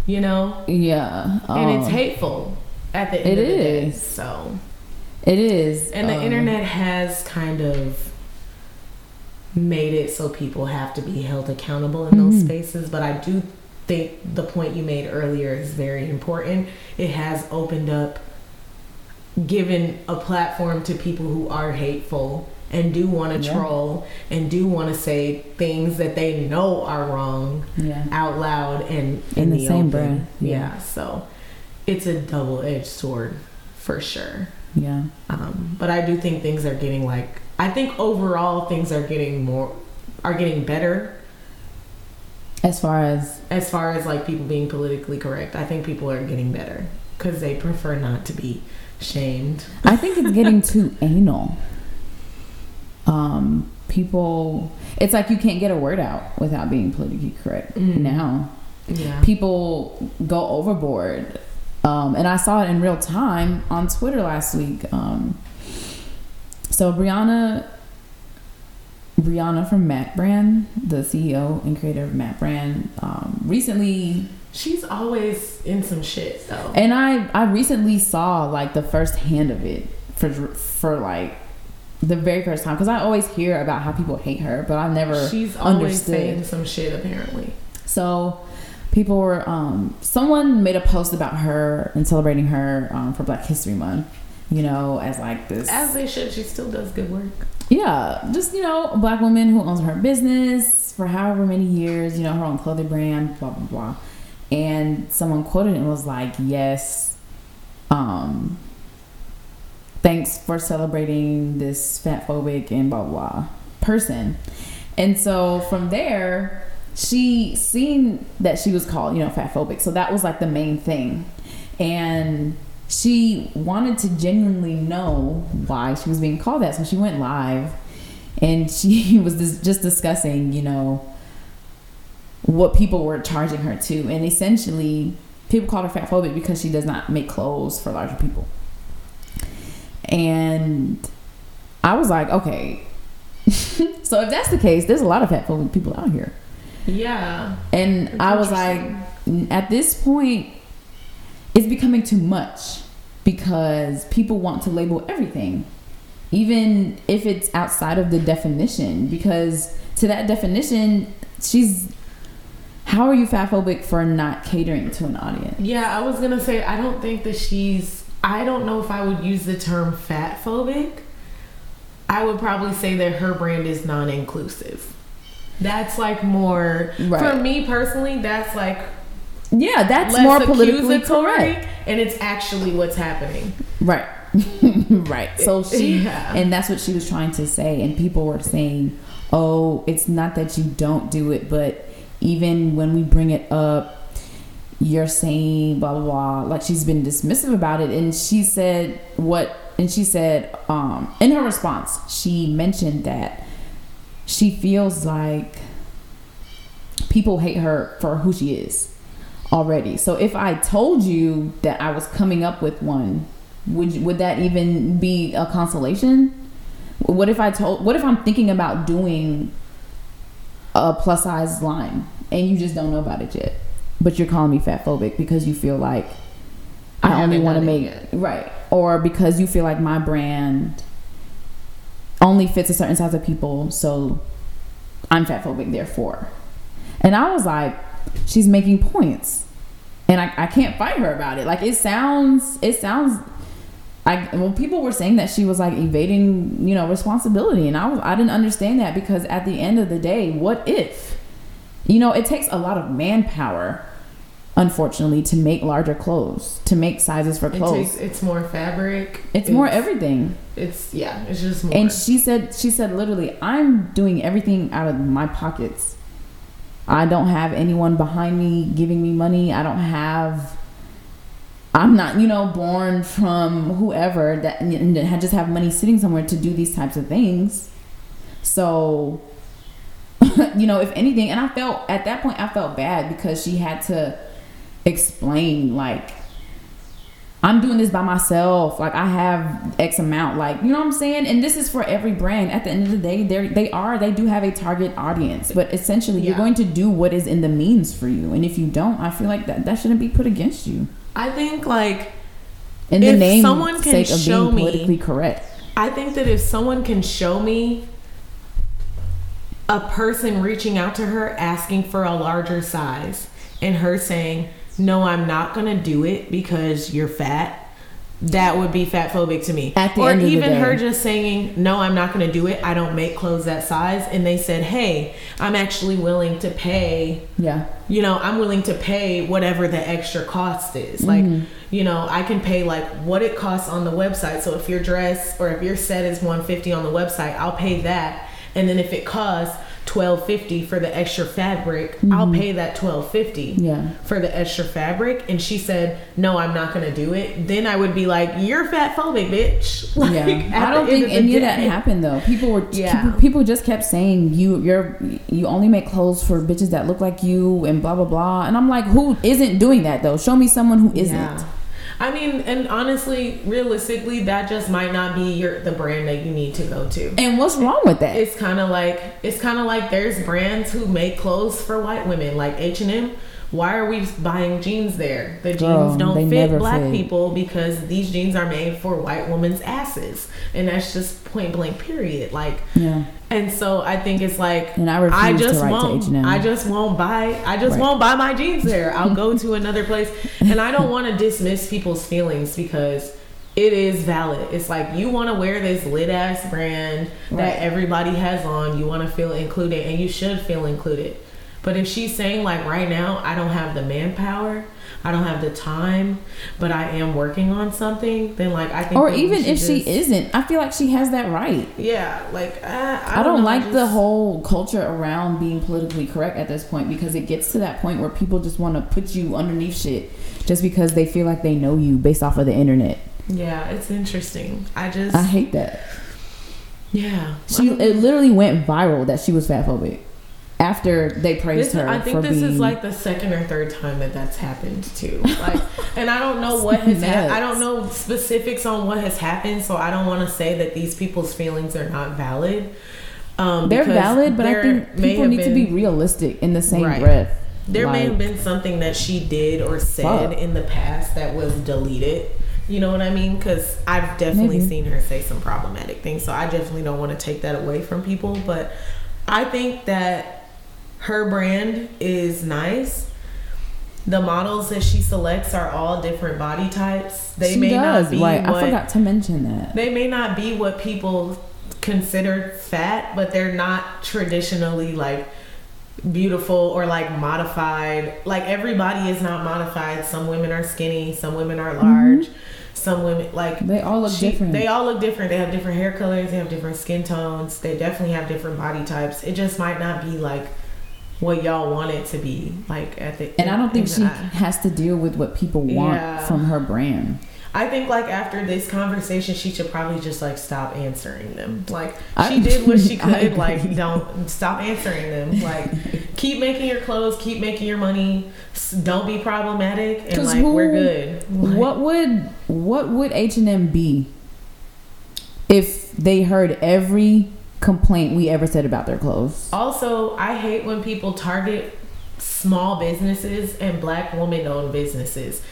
You know, yeah and it's um, hateful at the end it of the day. is. So. It is And the um, internet has kind of made it so people have to be held accountable in those Mhm. spaces. But I do think the point you made earlier is very important. It has opened up, given a platform to people who are hateful and do want to Yeah. troll and do want to say things that they know are wrong Yeah. out loud and In the same open. breath, Yeah. yeah. so it's a double edged sword for sure. Yeah. Um, but I do think things are getting like I think overall things are getting more are getting better As far as as far as like people being politically correct. I think people are getting better because they prefer not to be shamed. I think it's getting too anal. Um, people, it's like you can't get a word out without being politically correct Mm. now. Yeah. People go overboard. Um, and I saw it in real time on Twitter last week. Um, so Brianna, Brianna from Matt Brand, the CEO and creator of Matt Brand, um, recently She's always in some shit though. and I I recently saw like the first hand of it for for like the very first time because I always hear about how people hate her, but I've never She's always understood. saying some shit apparently. So people were um someone made a post about her and celebrating her um, for Black History Month. You know, as like this As they should, she still does good work. yeah, just you know, a black woman who owns her business for however many years, you know, her own clothing brand, blah blah blah. And someone quoted it and was like, "Yes, um, thanks for celebrating this fat phobic and blah blah person." And so from there, she seen that she was called, you know, fat phobic. So that was like the main thing, and she wanted to genuinely know why she was being called that. So she went live and she was just discussing, you know, what people were charging her to. And essentially, people called her fat phobic because she does not make clothes for larger people. And I was like, okay. so if that's the case, there's a lot of fat phobic people out here. Yeah. And It's I was like, at this point, it's becoming too much because people want to label everything, even if it's outside of the definition. Because to that definition, she's. How are you fatphobic for not catering to an audience? Yeah, I was gonna say I don't think that she's. I don't know if I would use the term fat phobic. I would probably say that her brand is non-inclusive. That's like more for me personally. That's like Yeah, that's more politically correct. and it's actually what's happening. Right. right. So she Yeah. and that's what she was trying to say and people were saying, "Oh, it's not that you don't do it, but even when we bring it up, you're saying blah blah blah." Like she's been dismissive about it and she said what and she said um in her response, she mentioned that she feels like people hate her for who she is already. So if I told you that I was coming up with one, would you, would that even be a consolation? What if I told? What if I'm thinking about doing a plus size line and you just don't know about it yet, but you're calling me fat phobic because you feel like I I, only want to done it make right, or because you feel like my brand only fits a certain size of people, so I'm fatphobic, therefore. And I was like, she's making points. And I, I can't fight her about it. Like it sounds it sounds I well people were saying that she was like evading, you know, responsibility. And I was I didn't understand that because at the end of the day, what if? You know, it takes a lot of manpower, unfortunately, to make larger clothes, to make sizes for It clothes. takes, it's more fabric. it's more everything. It's yeah. It's just more. And she said, she said literally, I'm doing everything out of my pockets. I don't have anyone behind me giving me money. I don't have. I'm not, you know, born from whoever that and that just have money sitting somewhere to do these types of things. So, you know, if anything, and I felt at that point I felt bad because she had to explain like I'm doing this by myself. Like I have X amount. Like you know what I'm saying. And this is for every brand. At the end of the day, they they are they do have a target audience. But essentially, you're going to do what is in the means for you. And if you don't, I feel like that that shouldn't be put against you. I think like In the name someone can show me- politically correct. I think that if someone can show me a person reaching out to her asking for a larger size and her saying, No, I'm not going to do it because you're fat, that would be fat phobic to me. Or end of the even her just saying, "No, I'm not going to do it. I don't make clothes that size." And they said, "Hey, I'm actually willing to pay Yeah. you know i'm willing to pay whatever the extra cost is like Mm-hmm. you know i can pay like what it costs on the website so if your dress or if your set is 150 on the website i'll pay that and then if it costs 1250 for the extra fabric i'll pay that 1250 Mm-hmm. Yeah. for the extra fabric and she said no i'm not gonna do it then i would be like you're fat phobic bitch like, Yeah, I don't think any of that happened though. People were Yeah. people, people just kept saying you you're you only make clothes for bitches that look like you and blah blah blah. And I'm like, who isn't doing that though? Show me someone who isn't. Yeah. I mean, and honestly, realistically, that just might not be your the brand that you need to go to. And what's wrong with that? It's kind of like it's kind of like there's brands who make clothes for white women, like H and M. Why are we buying jeans there? The jeans Girl, don't fit black fit. people because these jeans are made for white women's asses, and that's just point blank. Period. Like, yeah. and so I think it's like And I to just won't. I just won't buy. I just Right. won't buy my jeans there. I'll go to another place, and I don't want to dismiss people's feelings because it is valid. It's like you want to wear this lit ass brand Right. that everybody has on. You want to feel included, and you should feel included. But if she's saying like right now, I don't have the manpower. I don't have the time, but I am working on something. Then, like, I think, Or even should if she isn't, I feel like she has that right. yeah, like uh, I, I don't, know, like the whole culture around being politically correct at this point because it gets to that point where people just want to put you underneath shit just because they feel like they know you based off of the internet. Yeah, it's interesting. I just I hate that. yeah. She it literally went viral that she was fat phobic after they praised This, her I think this being is like the second or third time that that's happened too. Like, and I don't know what has happened. I don't know specifics on what has happened, so I don't want to say that these people's feelings are not valid. Um, they're valid, but I think people need to be realistic in the same Right. breath. There may have been something that she did or said Fuck. in the past that was deleted. You know what I mean? Because I've definitely Maybe. seen her say some problematic things. So I definitely don't want to take that away from people. But I think that her brand is nice. The models that she selects are all different body types. They she may does, not be right? what I forgot to mention that. they may not be what people consider fat, but they're not traditionally like beautiful or like modified. Like everybody is not modified. Some women are skinny, some women are mm-hmm. large, some women like They all look she- different. They all look different. They have different hair colors, they have different skin tones, they definitely have different body types. It just might not be like what y'all want it to be like at the and I don't think she has to deal with what people want Yeah. from her brand. I think like after this conversation, she should probably just like stop answering them. Like I- she did what she could. Like don't stop answering them. Like keep making your clothes, keep making your money. Don't be problematic, and like who- we're good. Like, what would what would H and M be if they heard every complaint we ever said about their clothes? Also, I hate when people target small businesses and black woman-owned businesses.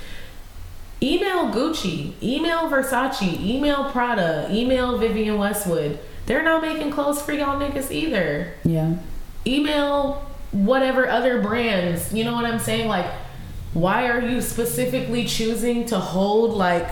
Email Gucci, email Versace, email Prada, email Vivienne Westwood. They're not making clothes for y'all niggas either. Yeah, email whatever other brands you know what i'm saying like why are you specifically choosing to hold like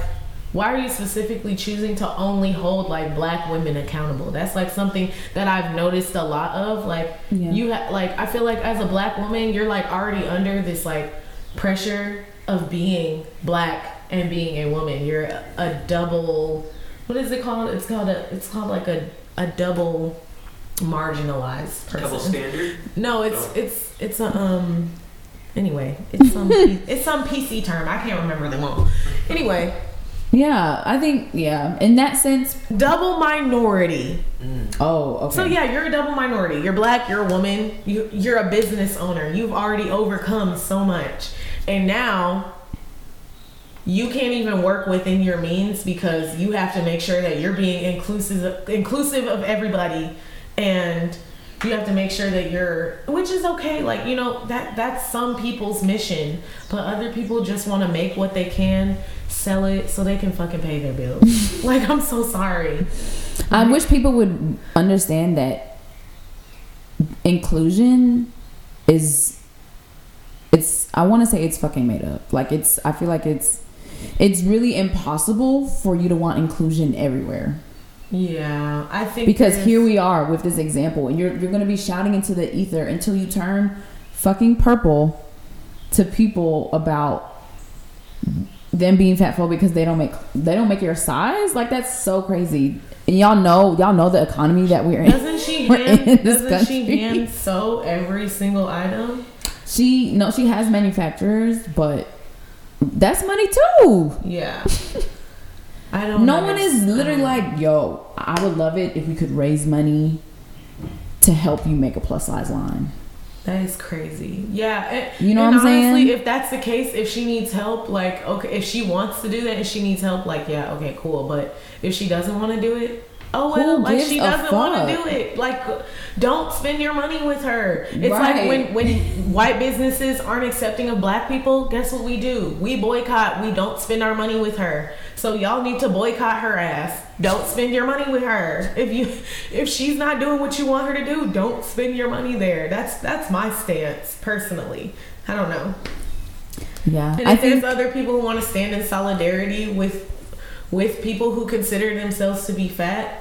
why are you specifically choosing to only hold like black women accountable that's like something that i've noticed a lot of like Yeah. you ha- like i feel like as a black woman you're like already under this like pressure of being black and being a woman you're a, a double what is it called it's called a it's called like a, a double marginalized person Double standard. no, it's Oh. it's it's a um. Anyway, it's some it's some PC term. I can't remember them all. Anyway, yeah. I think yeah. In that sense, double minority. Mm. oh, okay. So yeah, you're a double minority. You're black. You're a woman. You you're a business owner. You've already overcome so much, and now you can't even work within your means because you have to make sure that you're being inclusive inclusive of everybody and you have to make sure that you're which is okay like you know that that's some people's mission but other people just want to make what they can sell it so they can fucking pay their bills like i'm so sorry I wish people would understand that inclusion is it's I want to say it's fucking made up. Like it's I feel like it's it's really impossible for you to want inclusion everywhere. Yeah, I think Because here we are with this example, and you're you're gonna be shouting into the ether until you turn fucking purple to people about them being fat phobic because they don't make they don't make your size. Like that's so crazy. And y'all know y'all know the economy that we're in. Doesn't she hand? in Doesn't she hand sew every single item? She no, she has manufacturers, but that's money too. Yeah. I don't. No one is literally like, yo, I would love it if we could raise money to help you make a plus size line. That is crazy. Yeah. And, You know what I'm honestly, saying? if that's the case, if she needs help, like, okay, if she wants to do that and she needs help, like, yeah, okay, cool. But if she doesn't want to do it, oh well, Who like she doesn't want to do it. Like, don't spend your money with her. It's Right. like when when white businesses aren't accepting of black people. Guess what we do? We boycott. We don't spend our money with her. So y'all need to boycott her ass. Don't spend your money with her. If you if she's not doing what you want her to do, don't spend your money there. That's that's my stance personally. I don't know. Yeah, And I if think there's other people who want to stand in solidarity with with people who consider themselves to be fat,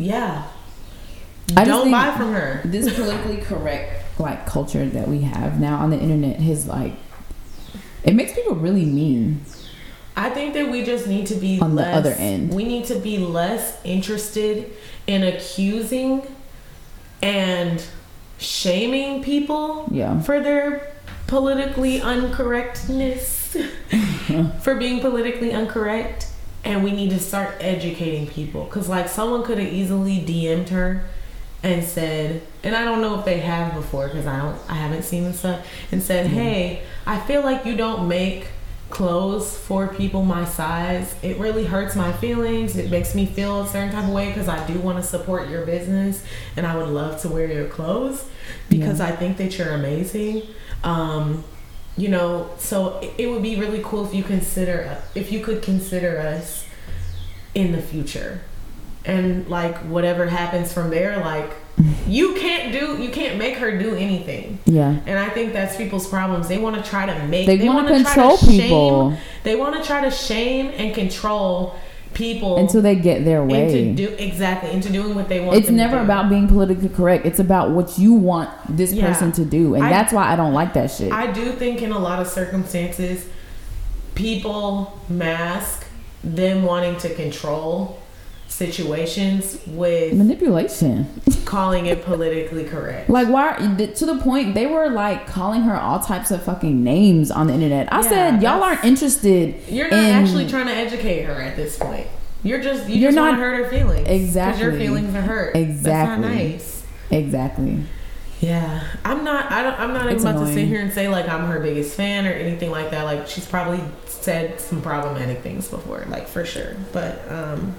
yeah. I Don't buy from her. this politically correct like culture that we have now on the internet has like it makes people really mean. I think that we just need to be On the less, other end. We need to be less interested in accusing and shaming people Yeah. for their politically uncorrectness, for being politically incorrect. And we need to start educating people. Because, like, someone could have easily DM'd her and said, and I don't know if they have before because I don't, I haven't seen this stuff, and said, hey, I feel like you don't make clothes for people my size. It really hurts my feelings. It makes me feel a certain type of way because I do want to support your business and I would love to wear your clothes because Yeah. I think that you're amazing. Um, you know, so it, would be really cool if you consider if you could consider us in the future. And like whatever happens from there, like you can't do you can't make her do anything. Yeah. And I think that's people's problems. They want to try to make. They wanna wanna try control shame- people. They want to try to shame and control people Until they get their into way. do exactly into doing what they want. It's never about being politically correct. It's about what you want this Yeah. person to do. And I- that's why I don't like that shit. I do think in a lot of circumstances, people mask them wanting to control situations with Manipulation. calling it politically correct. Like why to the point they were like calling her all types of fucking names on the internet. I Yeah, said y'all aren't interested. You're not in- actually trying to educate her at this point. You're just you You're just not- want to hurt her feelings. Exactly. your feelings are hurt. Exactly. That's not nice. Exactly. Yeah, I'm not. I don't. I'm not It's even about to sit here and say like I'm her biggest fan or anything like that. Like she's probably said some problematic things before, like for sure. But um,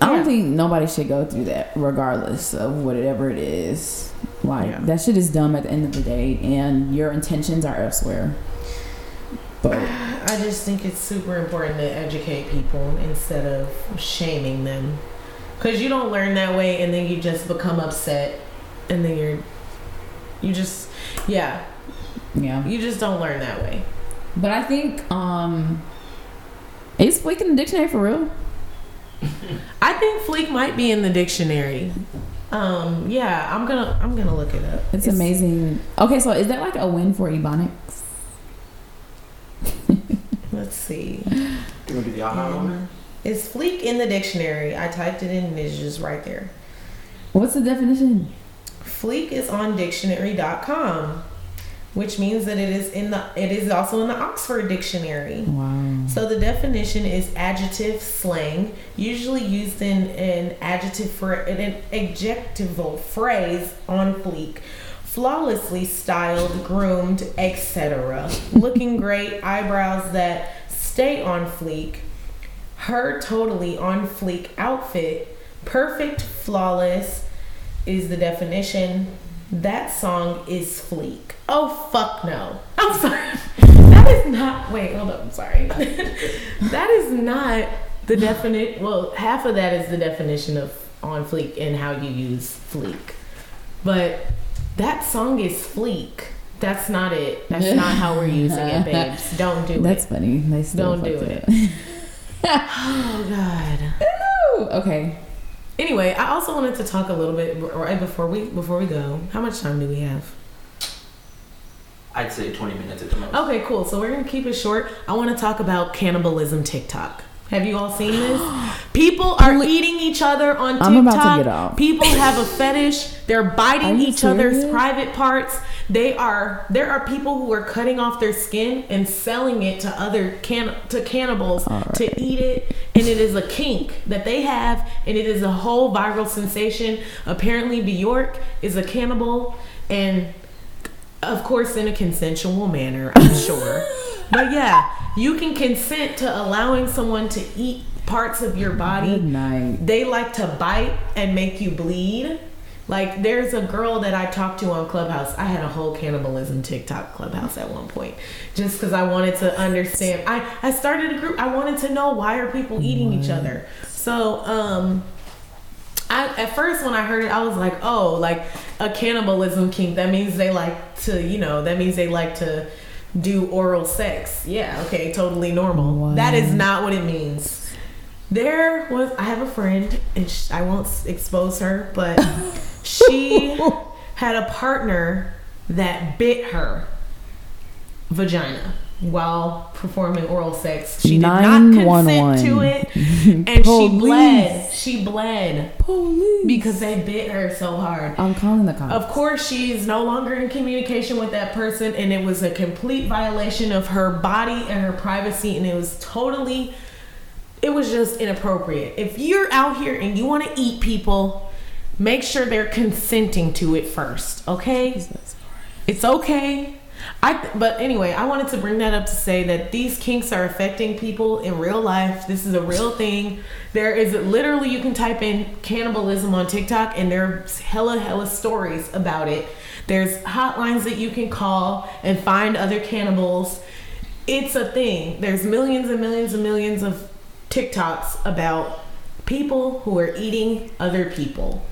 I don't Yeah. think nobody should go through that, regardless of whatever it is. Like Yeah. that shit is dumb at the end of the day, and your intentions are elsewhere. But I just think it's super important to educate people instead of shaming them, because you don't learn that way, and then you just become upset, and then you're, you just, yeah, yeah, you just don't learn that way. but I think um, is Fleek the dictionary for real? I think Fleek might be in the dictionary. Um, yeah, I'm gonna I'm gonna look it up. It's, amazing. Okay, so is that like a win for Ebonics? Let's see. You gonna do the aha moment? Is Fleek in the dictionary? I typed it in and it's just right there. What's the definition? Fleek is on dictionary.com, which means that it is in the it is also in the Oxford dictionary. Wow. So the definition is adjective slang, usually used in an adjective for an adjectival phrase on fleek. Flawlessly styled, groomed, etc. Looking great, eyebrows that stay on fleek. Her totally on fleek outfit. Perfect, flawless is the definition. That song is fleek. Oh fuck no. I'm sorry. That is not wait, hold up, I'm sorry. that is not the definite well, half of that is the definition of on fleek and how you use fleek. But that song is fleek. That's not it. That's not how we're using it, babes. Don't do That's it. funny. They Don't do fucked it. Oh God. Ooh, okay. Anyway, I also wanted to talk a little bit right before we before we go. How much time do we have? I'd say 20 minutes at the most. Okay, cool. So we're gonna keep it short. I want to talk about cannibalism TikTok. Have you all seen this? People are eating each other on TikTok. I'm about to get. People have a fetish. They're biting each other's private parts. They are. There are people who are cutting off their skin and selling it to other can to cannibals All to eat it, and it is a kink that they have, and it is a whole viral sensation. Apparently, Bjork is a cannibal, and of course in a consensual manner i'm sure but yeah you can consent to allowing someone to eat parts of your body. Good night. they like to bite and make you bleed like there's a girl that i talked to on clubhouse i had a whole cannibalism tiktok clubhouse at one point just because i wanted to understand i i started a group i wanted to know why are people eating each other so um I, at first when I heard it, I was like, oh, like a cannibalism kink. That means they like to, you know, that means they like to do oral sex. Yeah, okay, totally normal. That is not what it means. There was, I have a friend, and sh- I won't expose her, but she had a partner that bit her vagina while performing oral sex. She did not consent to it, and she bled. She bled Police. because they bit her so hard. I'm calling the cops. Of course, she's no longer in communication with that person, and it was a complete violation of her body and her privacy, and it was totally, it was just inappropriate. If you're out here and you want to eat people, make sure they're consenting to it first, okay? It's okay. I but anyway, I wanted to bring that up to say that these kinks are affecting people in real life. This is a real thing. There is literally you can type in cannibalism on TikTok and there's hella hella stories about it. There's hotlines that you can call and find other cannibals. It's a thing. There's millions and millions and millions of TikToks about people who are eating other people.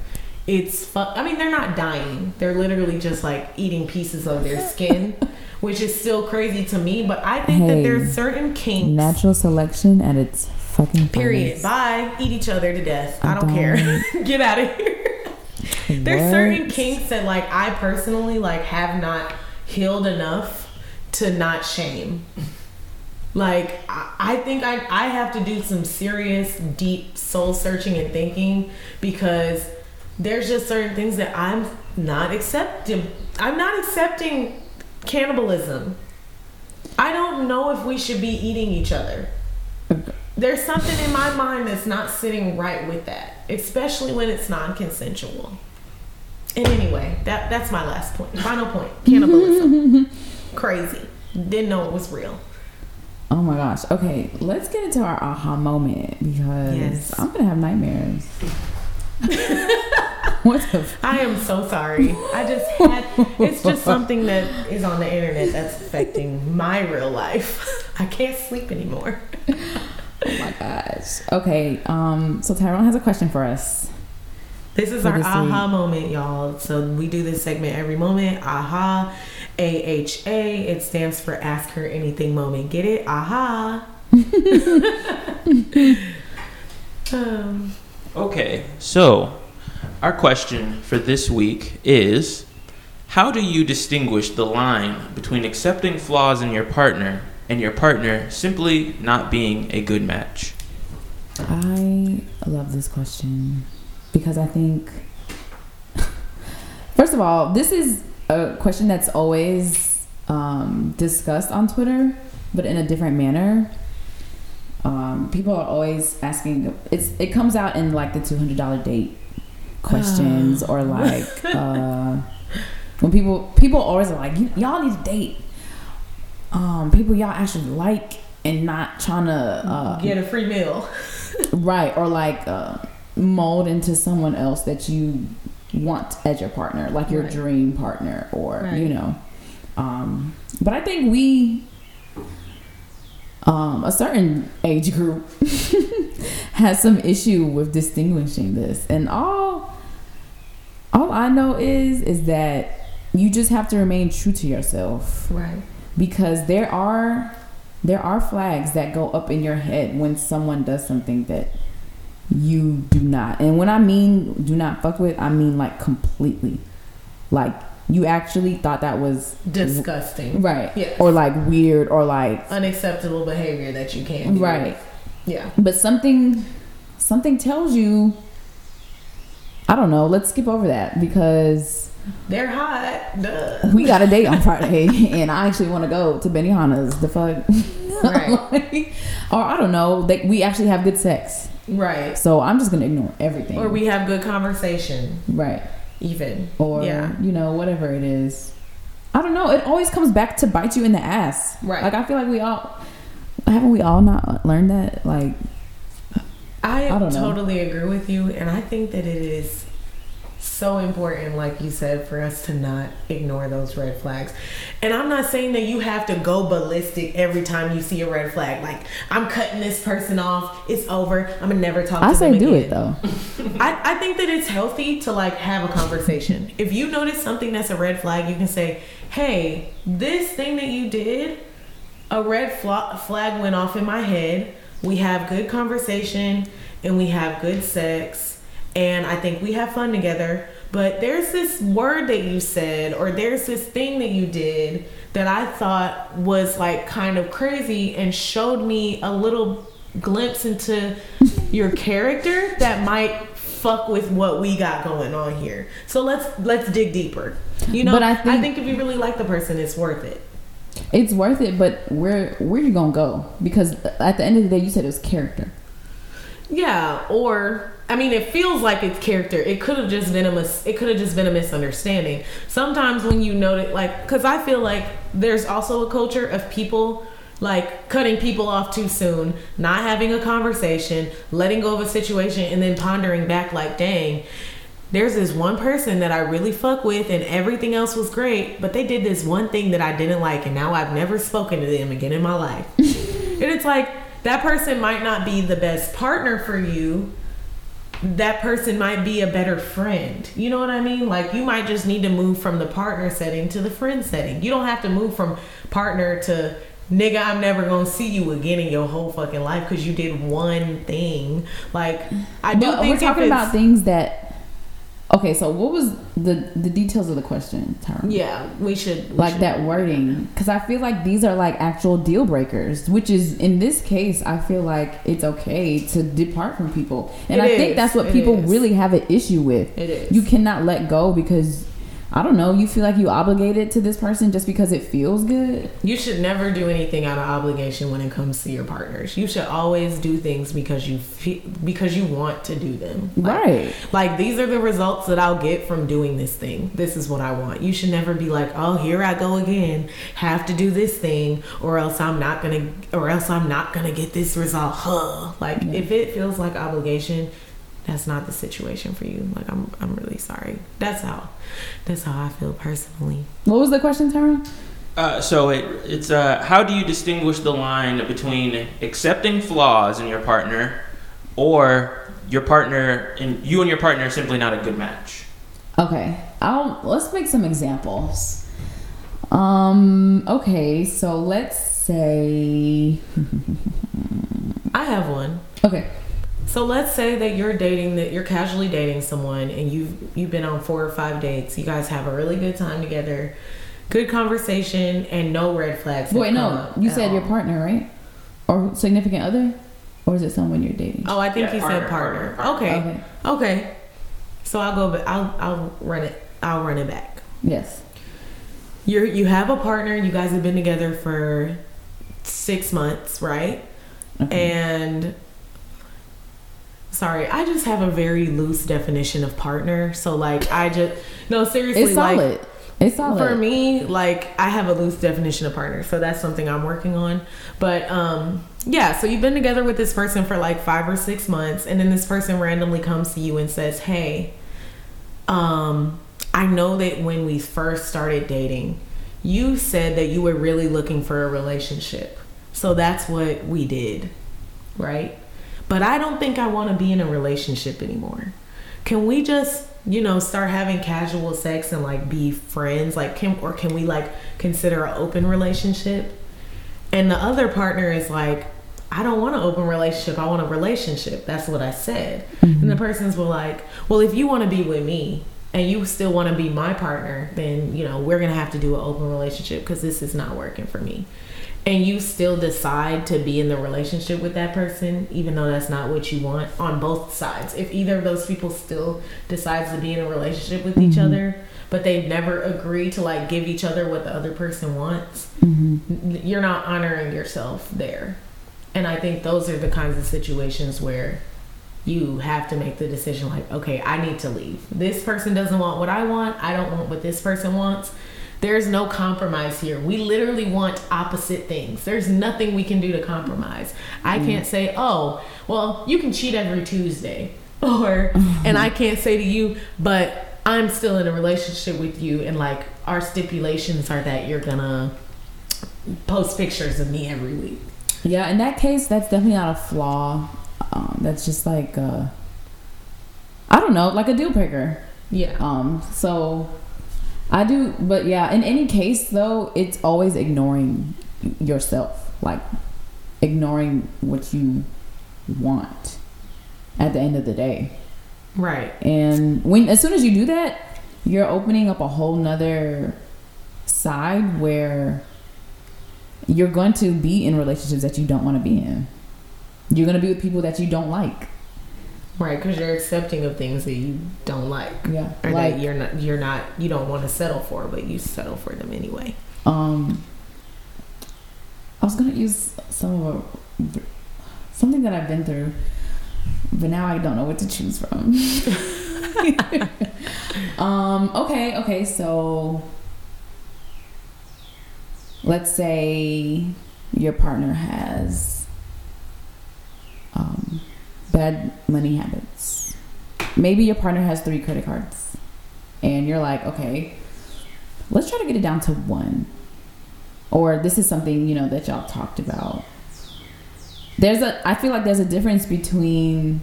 It's fun. I mean, they're not dying. They're literally just like eating pieces of their skin, which is still crazy to me. But I think that there's certain kinks. Natural selection at its fucking Period. finest. Bye. Eat each other to death. I I don't care. Get out of here. There's What? certain kinks that like I personally like have not healed enough to not shame. Like I, I think I I have to do some serious deep soul searching and thinking because there's just certain things that I'm not accepting. I'm not accepting cannibalism. I don't know if we should be eating each other. There's something in my mind that's not sitting right with that, especially when it's non-consensual. And anyway, that that's my last point. Final point. Cannibalism. Crazy. Didn't know it was real. Oh my gosh. Okay, let's get into our aha moment because Yes. I'm gonna have nightmares. what the? F- I am so sorry. I just had it's just something that is on the internet that's affecting my real life. I can't sleep anymore. oh my gosh. Okay. Um. So Tyrone has a question for us. This is our aha week. moment, y'all. So we do this segment every moment. Aha. AHA. It stands for Ask Her Anything Moment. Get it? Aha. um, Okay, so our question for this week is How do you distinguish the line between accepting flaws in your partner and your partner simply not being a good match? I love this question because I think, first of all, this is a question that's always um, discussed on Twitter, but in a different manner. Um, people are always asking. It's it comes out in like the two hundred dollar date questions or like uh, when people people always are like "Y- y'all need to date. Um, people y'all actually like and not trying to uh, get a free meal. right or like uh, mold into someone else that you want as your partner like your Right. dream partner or Right. you know um but i think we um a certain age group has some issue with distinguishing this and all all i know is is that you just have to remain true to yourself Right. because there are there are flags that go up in your head when someone does something that you do not. And when I mean do not fuck with, I mean like completely. Like you actually thought that was Disgusting. right Yes. or like weird or like Unacceptable behavior that you can't do. right. Yeah. But something something tells you I don't know, let's skip over that because They're hot. Duh. we got a date on Friday and I actually want to go to Benihana's. The fuck? Right. Like, or I don't know, they, we actually have good sex. Right. So I'm just going to ignore everything. Or we have good conversation, right. Even. Or, yeah. you know, whatever it is. I don't know. It always comes back to bite you in the ass. Right. Like, I feel like we all, haven't we all not learned that? Like, I, I totally agree with you, and I think that it is so important, like you said, for us to not ignore those red flags. And I'm not saying that you have to go ballistic every time you see a red flag. Like I'm cutting this person off. It's over. I'm gonna never talk I to say them do again. it though. I, I think that it's healthy to like have a conversation. If you notice something that's a red flag, you can say, "Hey, this thing that you did, a red fla- flag went off in my head. We have good conversation and we have good sex, and I think we have fun together. But there's this word that you said, or there's this thing that you did that I thought was like kind of crazy and showed me a little glimpse into your character that might fuck with what we got going on here. So let's let's dig deeper. You know, But I I think- think if you really like the person, it's worth it. It's worth it, but where where you gonna go? Because at the end of the day, you said it was character. Yeah, or I mean, it feels like it's character. It could have just been a mis- it could have just been a misunderstanding. Sometimes when you notice, like, because I feel like there's also a culture of people like cutting people off too soon, not having a conversation, letting go of a situation, and then pondering back, like, dang. There's this one person that I really fuck with, and everything else was great, but they did this one thing that I didn't like, and now I've never spoken to them again in my life. and it's like that person might not be the best partner for you, that person might be a better friend. You know what I mean? Like you might just need to move from the partner setting to the friend setting. You don't have to move from partner to nigga I'm never going to see you again in your whole fucking life cuz you did one thing. Like I do But think we're talking about things that. Okay, so what was the the details of the question, Tyra? Yeah, we should we like should- that wording because i feel like these are like actual deal breakers which is in this case i feel like it's okay to depart from people and It i think that's what It people is. really have an issue with It is. you cannot let go because i don't know you feel like you obligated to this person just because it feels good You should never do anything out of obligation when it comes to your partners. You should always do things because you feel, because you want to do them. Like, right Like these are the results that I'll get from doing this thing. This is what I want. You should never be like, "Oh, here I go again. Have to do this thing or else I'm not going to or else I'm not going to get this result." Huh. Like if it feels like obligation, that's not the situation for you. Like I'm I'm really sorry. That's how that's how I feel personally. what was the question Tara? Uh, so it, it's uh, how do you distinguish the line between accepting flaws in your partner or your partner and you and your partner are simply not a good match? okay i'll let's make some examples um okay so let's say I have one. okay So let's say that you're dating that you're casually dating someone and you've you've been on four or five dates. You guys have a really good time together, good conversation, and no red flags. have Wait, no. You at said your all. partner, right? Or significant other? Or is it someone you're dating? Oh, I think Yeah, he partner, said partner. partner, partner. Okay. Okay. okay, So I'll go. But I'll I'll run it. I'll run it back. Yes. You're you have a partner. You guys have been together for six months, right? Okay. And sorry, I just have a very loose definition of partner. So like I just no seriously it's like solid. it's solid. for me like I have a loose definition of partner. So that's something I'm working on. But um yeah, so you've been together with this person for like 5 or 6 months and then this person randomly comes to you and says, "Hey, um I know that when we first started dating, you said that you were really looking for a relationship. So that's what we did, right? But I don't think I want to be in a relationship anymore. Can we just you know, start having casual sex and like be friends? Like, can or can we like consider an open relationship? And the other partner is like, I don't want an open relationship. I want a relationship. That's what I said. And the mm-hmm. person's were like, well, if you want to be with me and you still want to be my partner, then, you know, we're going to have to do an open relationship because this is not working for me. And you still decide to be in the relationship with that person, even though that's not what you want on both sides. If either of those people still decides to be in a relationship with each mm-hmm. other, but they never agree to like give each other what the other person wants, mm-hmm. n- you're not honoring yourself there. And I think those are the kinds of situations where you have to make the decision like, okay, I need to leave. This person doesn't want what I want. I don't want what this person wants. There's no compromise here. We literally want opposite things. There's nothing we can do to compromise. I can't say, oh, well, you can cheat every Tuesday. Or, and I can't say to you, but I'm still in a relationship with you, and like our stipulations are that you're gonna post pictures of me every week. Yeah, in that case, that's definitely not a flaw. Um, that's just like uh, I don't know, like a deal breaker. Yeah. Um, so I do, but yeah, in any case though, it's always ignoring yourself, like ignoring what you want at the end of the day. Right. And when as soon as you do that, you're opening up a whole nother side where you're going to be in relationships that you don't want to be in. You're going to be with people that you don't like. Right, because you're accepting of things that you don't like, Yeah. or like that you're not, you're not, you don't want to settle for, but you settle for them anyway. um I was going to use some of a something that I've been through, but now I don't know what to choose from. um okay, okay, so let's say your partner has bad money habits. Maybe your partner has three credit cards, and you're like, okay, let's try to get it down to one. Or this is something you know that y'all talked about. There's a, I feel like there's a difference between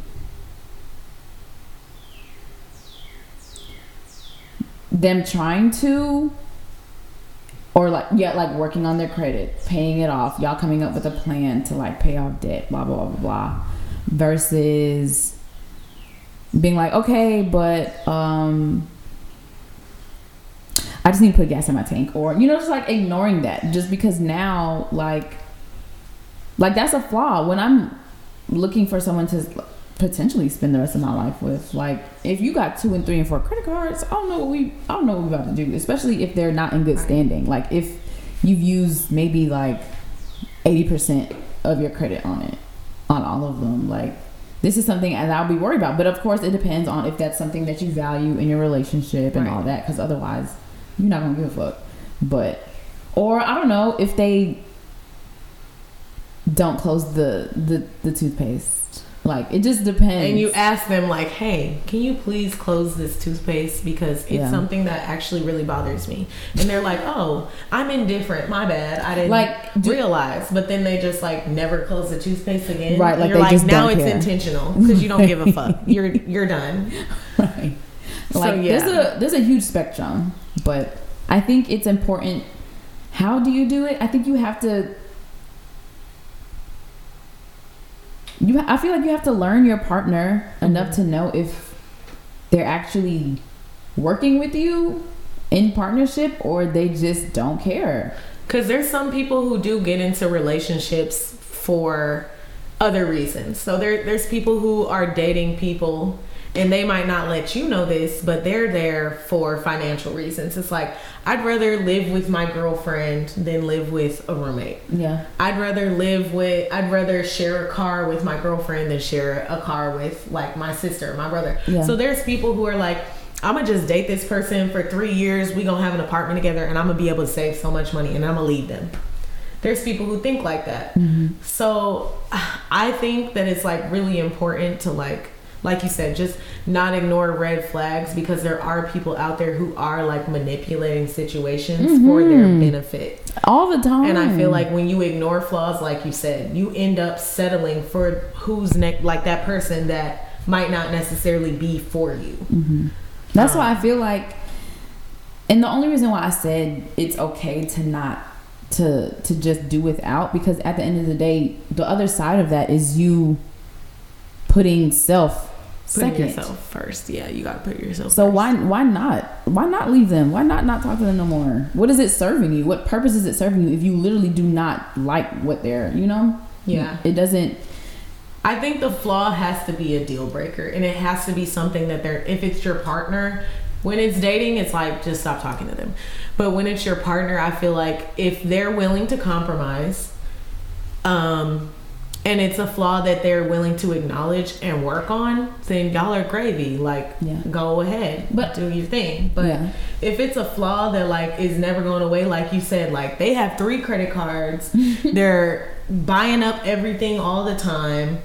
them trying to or like yeah like working on their credit paying it off y'all coming up with a plan to like pay off debt blah blah blah blah blah versus being like okay but um i just need to put gas in my tank or you know just like ignoring that just because now like like that's a flaw. When i'm looking for someone to potentially spend the rest of my life with like if you got two and three and four credit cards i don't know what we i don't know what we're about to do especially if they're not in good standing. Like if you've used maybe like 80% of your credit on it on all of them like this is something that i'll be worried about but of course it depends on if that's something that you value in your relationship and all that because otherwise you're not gonna give a fuck. But or i don't know if they don't close the the, the toothpaste like it just depends And you ask them like, "Hey, can you please close this toothpaste because it's Yeah. something that actually really bothers me?" And they're like, "Oh, I'm indifferent. My bad. I didn't Like, do- realize." But then they just like never close the toothpaste again. Right, like you're like, now it's care." intentional because you don't give a fuck. You're you're done. right So, like yeah. there's a there's a huge spectrum but i think it's important how do you do it i think you have to you i feel like you have to learn your partner enough Mhm. to know if they're actually working with you in partnership or they just don't care Because there's some people who do get into relationships for other reasons. So there, there's people who are dating people and they might not let you know this, but they're there for financial reasons. It's like, I'd rather live with my girlfriend than live with a roommate. yeah I'd rather live with, I'd rather share a car with my girlfriend than share a car with like my sister, my brother. Yeah. So there's people who are like, I'm gonna just date this person for three years. We gonna have an apartment together, and I'm gonna be able to save so much money, and I'm gonna leave them. There's people who think like that. Mm-hmm. So I think that it's like really important to like, like you said, just not ignore red flags because there are people out there who are like manipulating situations for their benefit. all the time And I feel like when you ignore flaws, like you said, you end up settling for who's next, like that person that might not necessarily be for you. That's Um, why I feel like, and the only reason why I said it's okay to not to to just do without because at the end of the day, the other side of that is you putting self second. yourself first. Yeah, you gotta put yourself. So first. why why not why not leave them? Why not not talk to them no more? What is it serving you? What purpose is it serving you if you literally do not like what they're you know? Yeah. It doesn't. I think the flaw has to be a deal breaker, and it has to be something that they're. If it's your partner, when it's dating, it's like just stop talking to them. But when it's your partner, I feel like if they're willing to compromise, um, and it's a flaw that they're willing to acknowledge and work on, then y'all are gravy. Like, Yeah. go ahead, But- do your thing. But Yeah. if it's a flaw that like is never going away, like you said, like they have three credit cards, they're buying up everything all the time.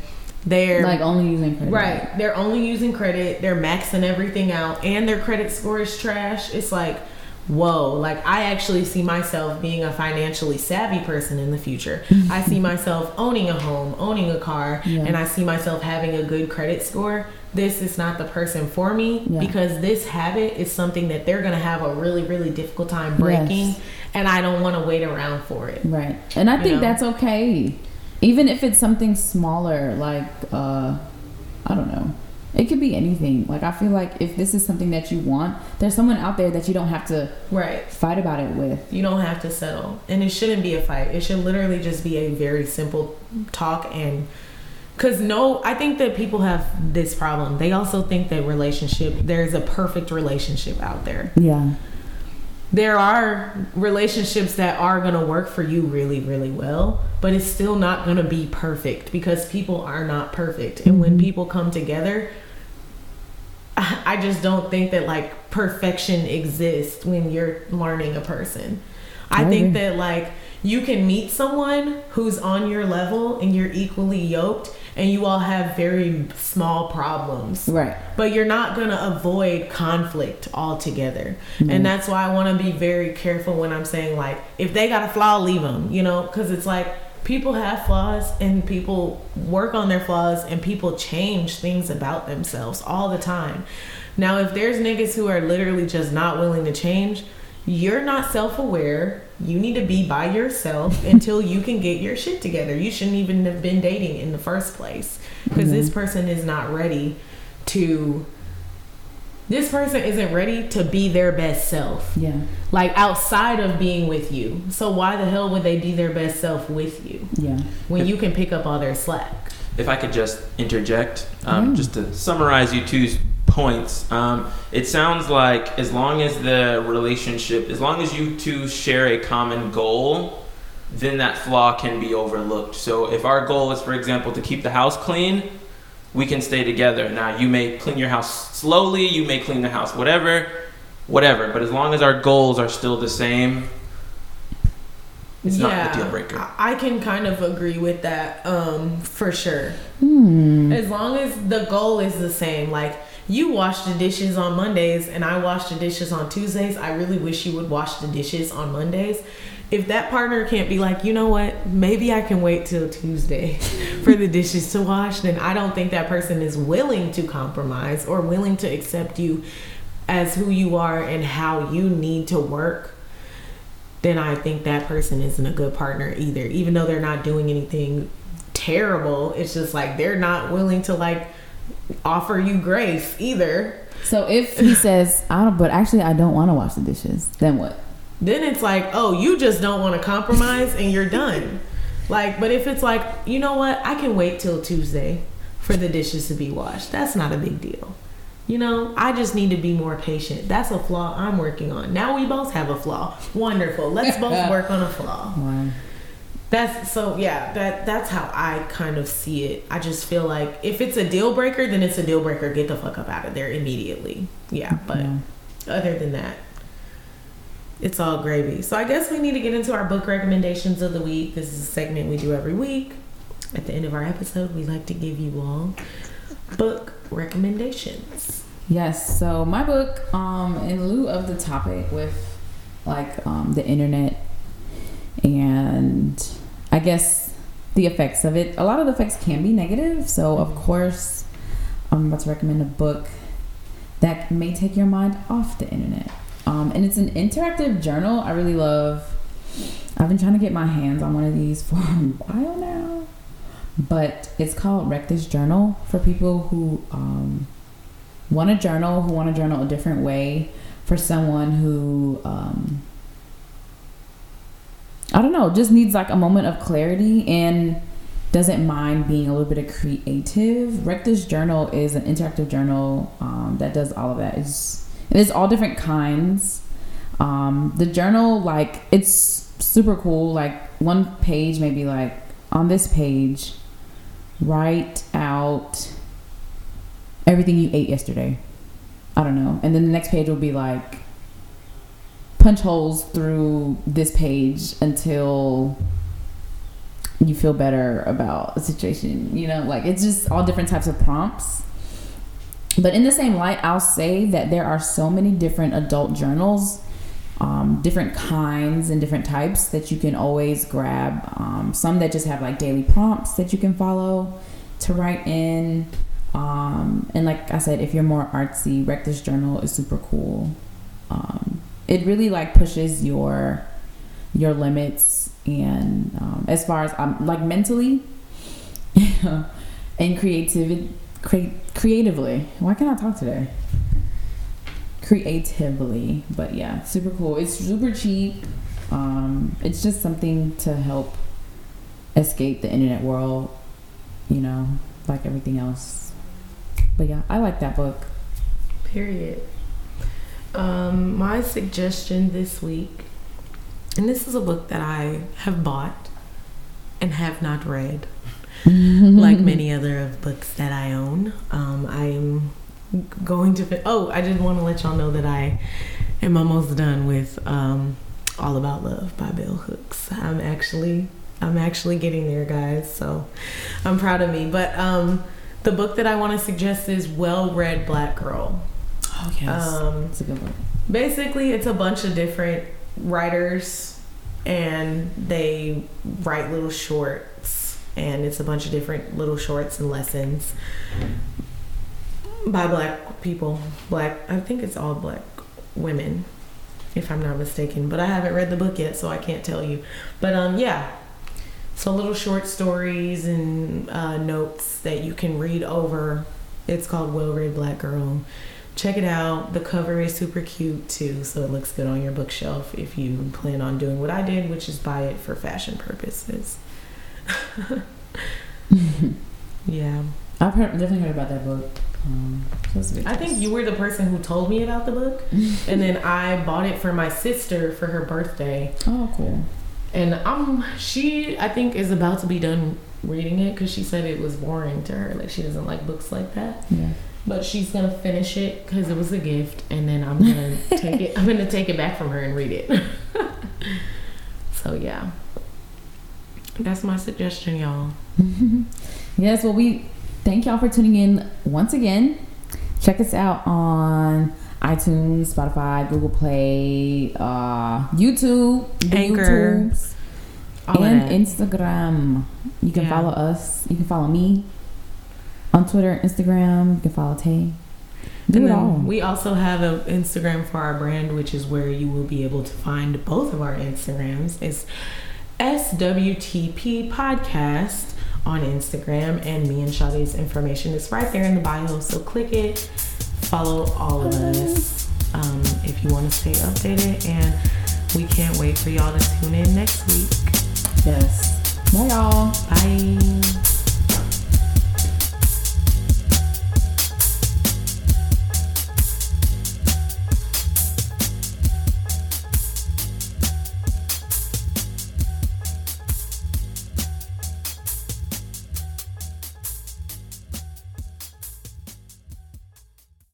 They're Like only using credit. right. They're only using credit. They're maxing everything out, and their credit score is trash. It's like, whoa. Like I actually see myself being a financially savvy person in the future. I see myself owning a home, owning a car, Yeah. and I see myself having a good credit score. This is not the person for me Yeah. because this habit is something that they're gonna have a really, really difficult time breaking, Yes. and I don't want to wait around for it. Right. And I You think know? that's okay. Even if it's something smaller, like, uh, I don't know. It could be anything. Like, I feel like if this is something that you want, there's someone out there that you don't have to Right. fight about it with. You don't have to settle. And it shouldn't be a fight. It should literally just be a very simple talk and cuz no, I think that people have this problem. They also think that relationship there's a perfect relationship out there. Yeah. There are relationships that are going to work for you really really well, but it's still not going to be perfect because people are not perfect. And when mm-hmm. people come together, I just don't think that like perfection exists when you're learning a person. I think that like you can meet someone who's on your level and you're equally yoked and you all have very small problems. Right. but you're not going to avoid conflict altogether. Mm-hmm. And that's why i want to be very careful when i'm saying like if they got a flaw leave them you know? Because it's like people have flaws and people work on their flaws and people change things about themselves all the time. Now if there's niggas who are literally just not willing to change you're not self-aware. You need to be by yourself until you can get your shit together. You shouldn't even have been dating in the first place because this mm-hmm. person is not ready to this person isn't ready to be their best self Yeah. like outside of being with you so why the hell would they be their best self with you Yeah. when you can pick up all their slack If I could just interject, um, Mm. just to summarize you two's points, um, it sounds like as long as the relationship, as long as you two share a common goal, then that flaw can be overlooked. So if our goal is, for example, to keep the house clean, we can stay together. Now you may clean your house slowly, you may clean the house, whatever, whatever. But as long as our goals are still the same, it's not the deal breaker. I I can kind of agree with that um, for sure. Hmm. As long as the goal is the same, like you wash the dishes on Mondays and I wash the dishes on Tuesdays, I really wish you would wash the dishes on Mondays. If that partner can't be like, you know what, maybe I can wait till Tuesday for the dishes to wash, then I don't think that person is willing to compromise or willing to accept you as who you are and how you need to work then I think that person isn't a good partner either. Even though they're not doing anything terrible, it's just like they're not willing to like offer you grace either. So if he says, I don't, but actually I don't want to wash the dishes, then what? Then it's like, oh, you just don't want to compromise and you're done. Like, but if it's like, you know what, I can wait till Tuesday for the dishes to be washed. That's not a big deal. You know, I just need to be more patient. That's a flaw I'm working on. Now we both have a flaw. Wonderful. Let's both work on a flaw. Wow. That's so yeah, that that's how I kind of see it. I just feel like if it's a deal breaker, then it's a deal breaker. Get the fuck up out of there immediately. Yeah, but Yeah. other than that, it's all gravy. So I guess we need to get into our book recommendations of the week. This is a segment we do every week. At the end of our episode, we like to give you all book recommendations. Yes. So my book, um, in lieu of the topic with like um, the internet and I guess the effects of it, a lot of the effects can be negative. So of course, I'm about to recommend a book that may take your mind off the internet. Um, and it's an interactive journal. I really love. I've been trying to get my hands on one of these for a while now, but it's called Wreck This Journal for people who um, want a journal, who want to journal a different way, for someone who um, I don't know, just needs like a moment of clarity and doesn't mind being a little bit of creative. Wreck This Journal is an interactive journal um, that does all of that. It's it's all different kinds. Um, the journal, like, it's super cool. Like, one page, maybe like on this page, write out everything you ate yesterday. I don't know. And then the next page will be like punch holes through this page until you feel better about a situation. You know, like it's just all different types of prompts. But in the same light, I'll say that there are so many different adult journals, um, different kinds and different types that you can always grab. Um, some that just have like daily prompts that you can follow to write in. Um, and like I said, if you're more artsy, Wreck This Journal is super cool. Um, it really like pushes your your limits and um, as far as um, like mentally and creativity cre- creatively. Why can't i talk today? Creatively but yeah super cool. It's super cheap. Um, it's just something to help escape the internet world you know like everything else. But yeah i like that book. Period. Um, my suggestion this week, and this is a book that I have bought and have not read, like many other of books that I own. Um, I'm going to. Fi- oh, I did want to let y'all know that I am almost done with um, All About Love by Bell Hooks. I'm actually. I'm actually getting there, guys. So I'm proud of me. But um, the book that I want to suggest is Well Read Black Girl oh yes um, it's a good book basically it's a bunch of different writers and they write little shorts and it's a bunch of different little shorts and lessons by black people. Black i think it's all black women if i'm not mistaken. But i haven't read the book yet so i can't tell you. But um yeah. So little short stories and uh, notes that you can read over. It's called well read black girl. Check it out. The cover is super cute too, so it looks good on your bookshelf if you plan on doing what I did, which is buy it for fashion purposes. yeah. I've heard, definitely heard about that book. Um, so it's a good I think you were the person who told me about the book, and then I bought it for my sister for her birthday. Oh, cool. And um, she I think is about to be done reading it because she said it was boring to her. Like she doesn't like books like that. Yeah. But she's gonna finish it because it was a gift, and then I'm gonna take it. I'm gonna take it back from her and read it. so yeah, that's my suggestion, y'all. yes, well, we thank y'all for tuning in once again. Check us out on iTunes, Spotify, Google Play, uh, YouTube, Anchor, YouTubes, and. Instagram. You can Yeah. follow us. You can follow me on Twitter, Instagram. You can follow Tay. Do And it all. we also have an Instagram for our brand, which is where you will be able to find both of our Instagrams. It's SWTP Podcast on Instagram, and me and Sade's information is right there in the bio. So click it, follow all of us um, if you want to stay updated. And we can't wait for y'all to tune in next week. yes. Bye, y'all. Bye.